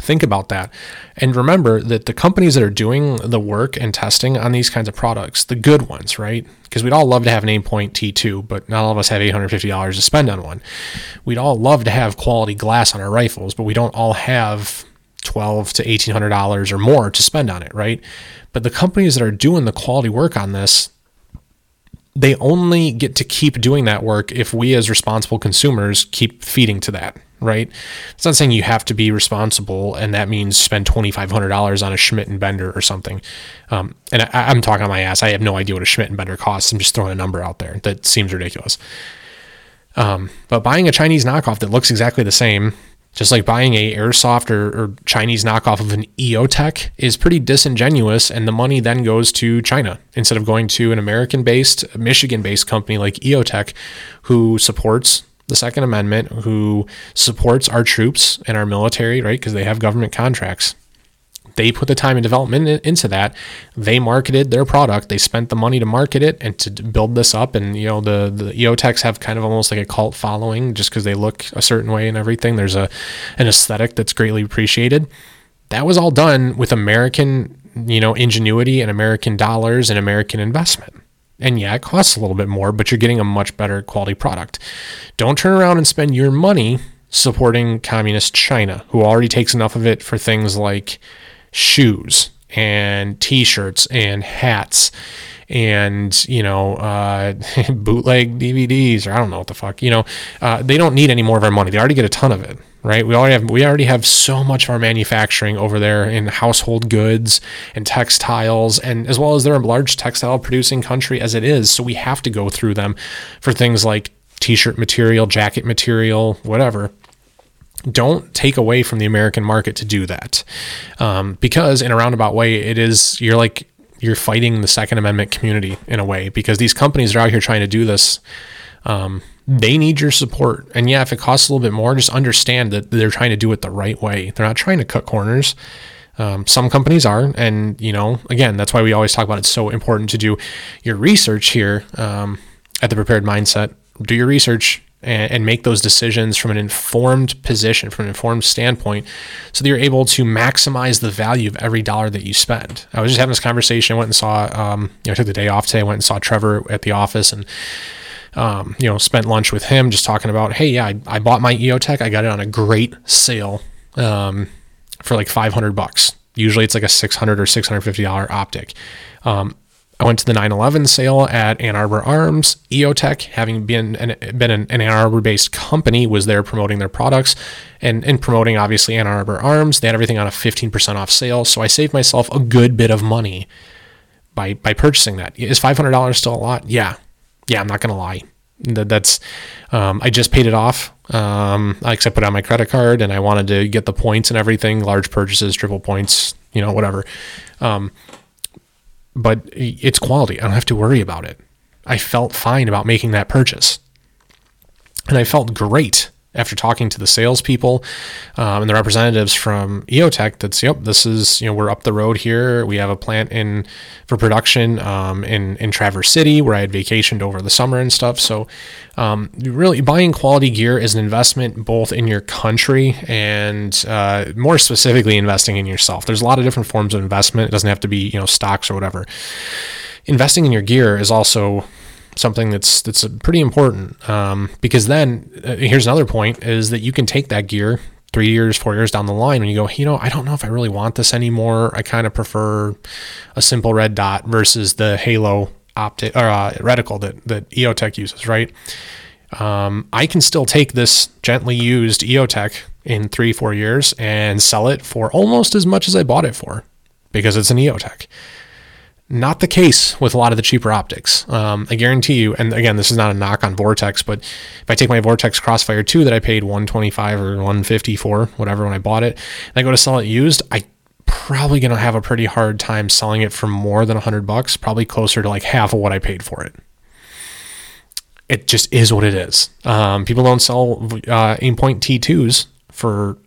Think about that. And remember that the companies that are doing the work and testing on these kinds of products, the good ones, right? Because we'd all love to have an Aimpoint T2, but not all of us have $850 to spend on one. We'd all love to have quality glass on our rifles, but we don't all have 12 to $1,800 or more to spend on it, right? But the companies that are doing the quality work on this, they only get to keep doing that work if we as responsible consumers keep feeding to that, right? It's not saying you have to be responsible and that means spend $2,500 on a Schmidt and Bender or something. Um, and I, am talking on my ass. I have no idea what a Schmidt and Bender costs. I'm just throwing a number out there that seems ridiculous. Um, but buying a Chinese knockoff that looks exactly the same Just like buying a airsoft or, or Chinese knockoff of an EOTech is pretty disingenuous, and the money then goes to China instead of going to an American-based, Michigan-based company like EOTech, who supports the Second Amendment, who supports our troops and our military, right? Because they have government contracts. They put the time and development into that. They marketed their product. They spent the money to market it and to build this up. And you know, the the EOTechs have kind of almost like a cult following just because they look a certain way and everything. There's a an aesthetic that's greatly appreciated. That was all done with American, you know, ingenuity and American dollars and American investment. And yeah, it costs a little bit more, but you're getting a much better quality product. Don't turn around and spend your money supporting communist China, who already takes enough of it for things like shoes and t-shirts and hats and you know uh, bootleg DVDs or I don't know what the fuck you know uh, they don't need any more of our money. They already get a ton of it right? We already have we already have so much of our manufacturing over there in household goods and textiles and as well as they're a large textile producing country as it is. So we have to go through them for things like t-shirt material jacket material whatever. Don't take away from the American market to do that. Um, because in a roundabout way, it is, you're like, you're fighting the Second Amendment community in a way because these companies are out here trying to do this. Um, they need your support. And yeah, if it costs a little bit more, just understand that they're trying to do it the right way. They're not trying to cut corners. Um, some companies are. And, you know, again, that's why we always talk about it's so important to do your research here um, at the Prepared Mindset. Do your research and, and make those decisions from an informed position, from an informed standpoint, so that you're able to maximize the value of every dollar that you spend. I was just having this conversation. I went and saw, um, you know, I took the day off today. I went and saw Trevor at the office and, um, you know, spent lunch with him just talking about, hey, yeah, I, I bought my EOTech. I got it on a great sale um, for like 500 bucks. Usually it's like a 600 or $650 optic. Um, I went to the 9/11 sale at Ann Arbor Arms. EOTech, having been an, been an, Ann Arbor-based company, was there promoting their products and, and promoting obviously Ann Arbor Arms. They had everything on a 15% off sale, so I saved myself a good bit of money by by purchasing that. Is $500 still a lot? Yeah, yeah. I'm not gonna lie. That, that's um, I just paid it off. Um, I put it on my credit card, and I wanted to get the points and everything. Large purchases, triple points, you know, whatever. Um, but it's quality. I don't have to worry about it. I felt fine about making that purchase. And I felt great after talking to the salespeople um, and the representatives from EOTech that's yep this is you know we're up the road here. We have a plant in for production um, in in Traverse City where I had vacationed over the summer and stuff. So um, really buying quality gear is an investment both in your country and uh, more specifically investing in yourself. There's a lot of different forms of investment. It doesn't have to be you know stocks or whatever. Investing in your gear is also something that's that's pretty important. Um, because then uh, here's another point is that you can take that gear three years four years down the line and you go you know i don't know if i really want this anymore. I kind of prefer a simple red dot versus the halo optic or uh, reticle that that eotech uses right? Um, i can still take this gently used eotech in three four years and sell it for almost as much as i bought it for because it's an eotech not the case with a lot of the cheaper optics. Um, I guarantee you, and again, this is not a knock on Vortex, but if I take my Vortex Crossfire 2 that I paid 125 or 150 for, whatever, when I bought it, and I go to sell it used, I probably going to have a pretty hard time selling it for more than 100 bucks, probably closer to like half of what I paid for it. It just is what it is. Um, people don't sell uh, Aimpoint T2s for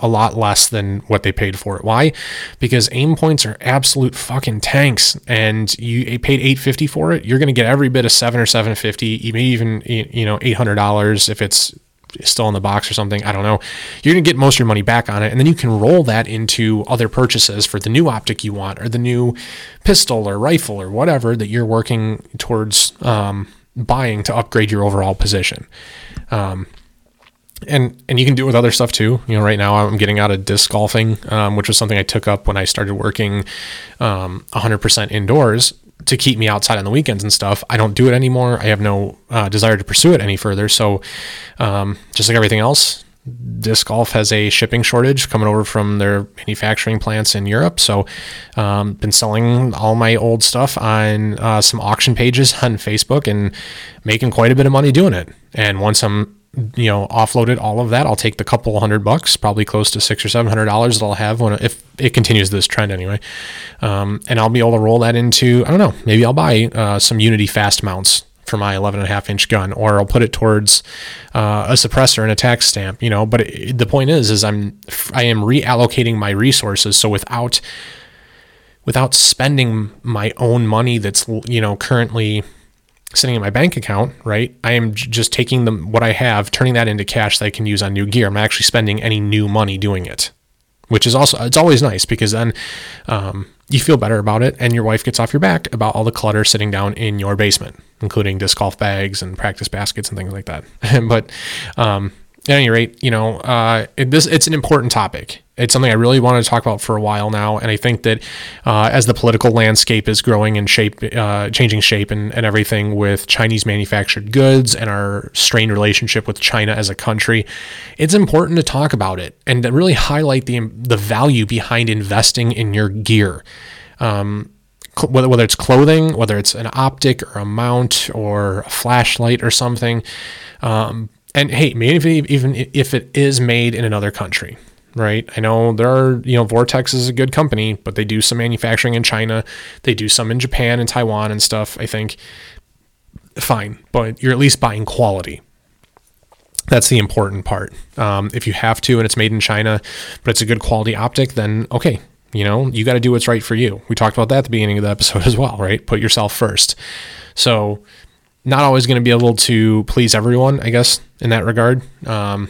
a lot less than what they paid for it. Why? Because Aimpoints are absolute fucking tanks, and you paid eight fifty for it. You're going to get every bit of seven or seven fifty, even you know eight hundred dollars if it's still in the box or something. I don't know. You're going to get most of your money back on it, and then you can roll that into other purchases for the new optic you want, or the new pistol or rifle or whatever that you're working towards um, buying to upgrade your overall position. Um, and and you can do it with other stuff too. You know, right now I'm getting out of disc golfing, um, which was something I took up when I started working um, 100% indoors to keep me outside on the weekends and stuff. I don't do it anymore. I have no uh, desire to pursue it any further. So, um, just like everything else, disc golf has a shipping shortage coming over from their manufacturing plants in Europe. So, um, been selling all my old stuff on uh, some auction pages on Facebook and making quite a bit of money doing it. And once I'm you know, offloaded all of that, I'll take the couple hundred bucks, probably close to six or seven hundred dollars that I'll have when if it continues this trend anyway, um, and I'll be able to roll that into I don't know, maybe I'll buy uh, some Unity fast mounts for my 11 and a half inch gun, or I'll put it towards uh, a suppressor and a tax stamp, you know. But it, the point is, is I'm I am reallocating my resources, so without without spending my own money that's you know currently sitting in my bank account, right? I am just taking the what I have, turning that into cash that I can use on new gear. I'm actually spending any new money doing it, which is also it's always nice because then um, you feel better about it, and your wife gets off your back about all the clutter sitting down in your basement, including disc golf bags and practice baskets and things like that. but um, at any rate, you know, uh, it, this it's an important topic. It's something I really wanted to talk about for a while now, and I think that uh, as the political landscape is growing and shape, uh, changing shape, and, and everything with Chinese manufactured goods and our strained relationship with China as a country, it's important to talk about it and to really highlight the the value behind investing in your gear. Um, whether, whether it's clothing, whether it's an optic or a mount or a flashlight or something. Um, and hey, maybe even if it is made in another country, right? I know there are, you know, Vortex is a good company, but they do some manufacturing in China. They do some in Japan and Taiwan and stuff, I think. Fine, but you're at least buying quality. That's the important part. Um, if you have to and it's made in China, but it's a good quality optic, then okay, you know, you got to do what's right for you. We talked about that at the beginning of the episode as well, right? Put yourself first. So, not always going to be able to please everyone, I guess, in that regard. Um,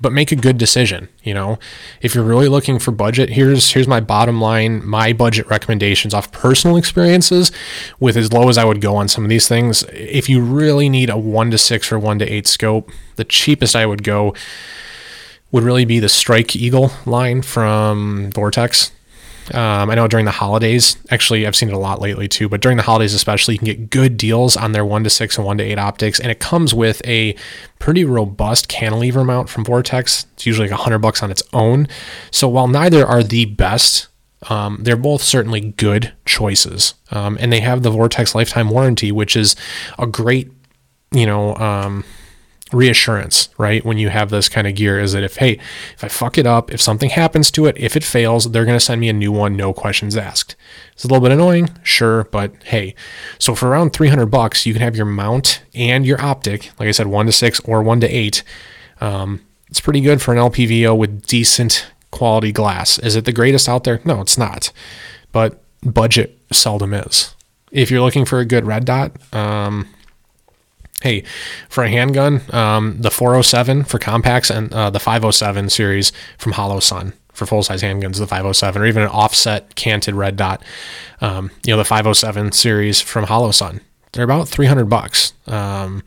but make a good decision. You know, if you're really looking for budget, here's here's my bottom line, my budget recommendations off personal experiences, with as low as I would go on some of these things. If you really need a one to six or one to eight scope, the cheapest I would go would really be the Strike Eagle line from Vortex. Um, I know during the holidays, actually, I've seen it a lot lately too, but during the holidays especially, you can get good deals on their 1 to 6 and 1 to 8 optics. And it comes with a pretty robust cantilever mount from Vortex. It's usually like 100 bucks on its own. So while neither are the best, um, they're both certainly good choices. Um, and they have the Vortex lifetime warranty, which is a great, you know, um, reassurance, right? When you have this kind of gear, is that if, hey, if I fuck it up, if something happens to it, if it fails, they're going to send me a new one, no questions asked. It's a little bit annoying, sure, but hey. So for around 300 bucks, you can have your mount and your optic, like I said, one to six or one to eight. Um, it's pretty good for an LPVO with decent quality glass. Is it the greatest out there? No, it's not. But budget seldom is. If you're looking for a good red dot, um, hey, for a handgun, um, the 407 for compacts and uh, the 507 series from Holosun for full size handguns, the 507, or even an offset canted red dot, um, you know, the 507 series from Holosun. They're about 300 bucks. Um,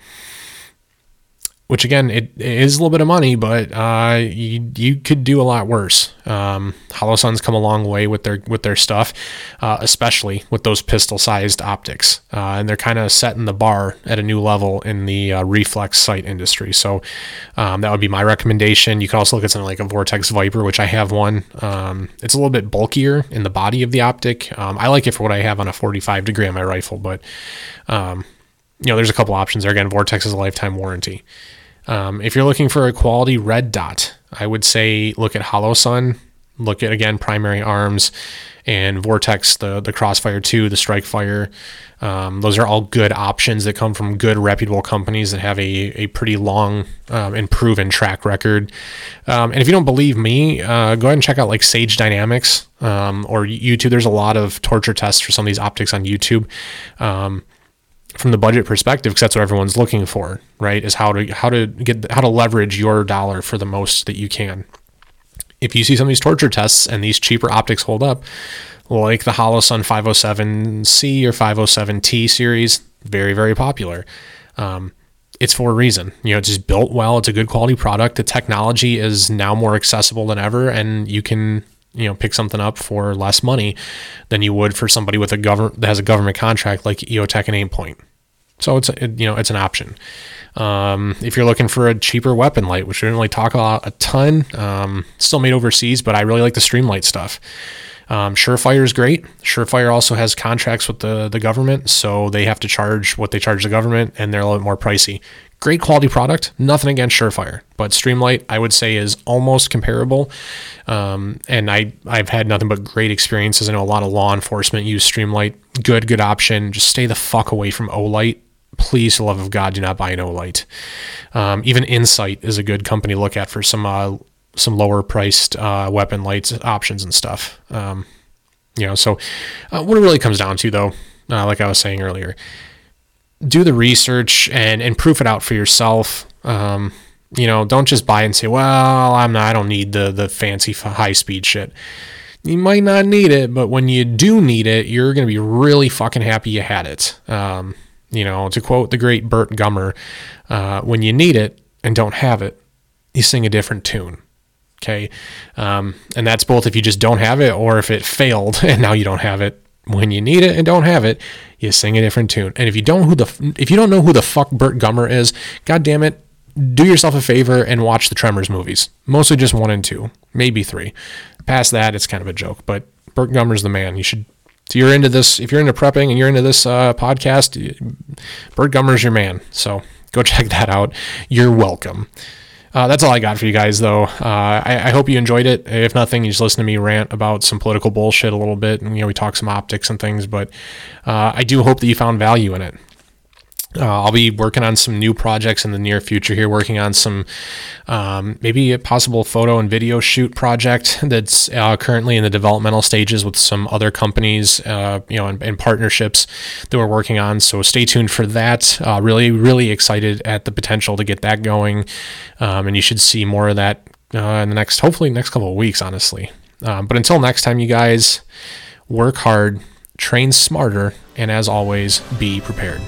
which again, it, it is a little bit of money, but uh, you, you could do a lot worse. Um, Holosun's come a long way with their with their stuff, uh, especially with those pistol-sized optics, uh, and they're kind of setting the bar at a new level in the uh, reflex sight industry. So um, that would be my recommendation. You can also look at something like a Vortex Viper, which I have one. Um, it's a little bit bulkier in the body of the optic. Um, I like it for what I have on a 45 degree on my rifle, but um, you know, there's a couple options there. Again, Vortex is a lifetime warranty. Um, if you're looking for a quality red dot, I would say look at Holosun. Look at again primary arms and Vortex, the the Crossfire 2, the Strike Fire. Um, those are all good options that come from good reputable companies that have a, a pretty long um, and proven track record. Um, and if you don't believe me, uh, go ahead and check out like Sage Dynamics um, or YouTube. There's a lot of torture tests for some of these optics on YouTube. From the budget perspective because that's what everyone's looking for right is how to how to get how to leverage your dollar for the most that you can. If you see some of these torture tests and these cheaper optics hold up like the holosun 507c or 507t series very very popular. Um, it's for a reason. You know it's just built well. It's a good quality product. The technology is now more accessible than ever and you can you know pick something up for less money than you would for somebody with a government that has a government contract like EOTech and Aimpoint. So it's a, you know it's an option. Um, if you're looking for a cheaper weapon light, which we didn't really talk about a ton, um, still made overseas, but I really like the Streamlight stuff. Um, Surefire is great. Surefire also has contracts with the, the government, so they have to charge what they charge the government, and they're a little bit more pricey. Great quality product. Nothing against Surefire, but Streamlight I would say is almost comparable. Um, and I I've had nothing but great experiences. I know a lot of law enforcement use Streamlight. Good good option. Just stay the fuck away from Olight. Please, the love of God, do not buy an Olight. Um, even Insight is a good company to look at for some uh, some lower priced uh, weapon lights options and stuff. Um, you know, so uh, what it really comes down to, though, uh, like I was saying earlier, do the research and and proof it out for yourself. Um, you know, don't just buy and say, "Well, I'm not. I don't need the the fancy high speed shit." You might not need it, but when you do need it, you're gonna be really fucking happy you had it. Um, you know, to quote the great Burt Gummer, uh, when you need it and don't have it, you sing a different tune. Okay. Um, and that's both if you just don't have it or if it failed and now you don't have it. When you need it and don't have it, you sing a different tune. And if you don't who the if you don't know who the fuck Burt Gummer is, god damn it, do yourself a favor and watch the Tremors movies. Mostly just one and two, maybe three. Past that, it's kind of a joke. But Burt Gummer's the man. You should. If you're into this, if you're into prepping and you're into this uh, podcast, Burt Gummer's your man. So go check that out. You're welcome. Uh, that's all I got for you guys, though. Uh, I, I, hope you enjoyed it. If nothing, you just listen to me rant about some political bullshit a little bit, and you know we talk some optics and things. But uh, I do hope that you found value in it. Uh, I'll be working on some new projects in the near future here, working on some um, maybe a possible photo and video shoot project that's uh, currently in the developmental stages with some other companies, uh, you know, and, and, partnerships that we're working on. So stay tuned for that. Uh, really, really excited at the potential to get that going. Um, and you should see more of that uh, in the next, hopefully, next couple of weeks, honestly. Um, but until next time, you guys work hard, train smarter, and as always, be prepared.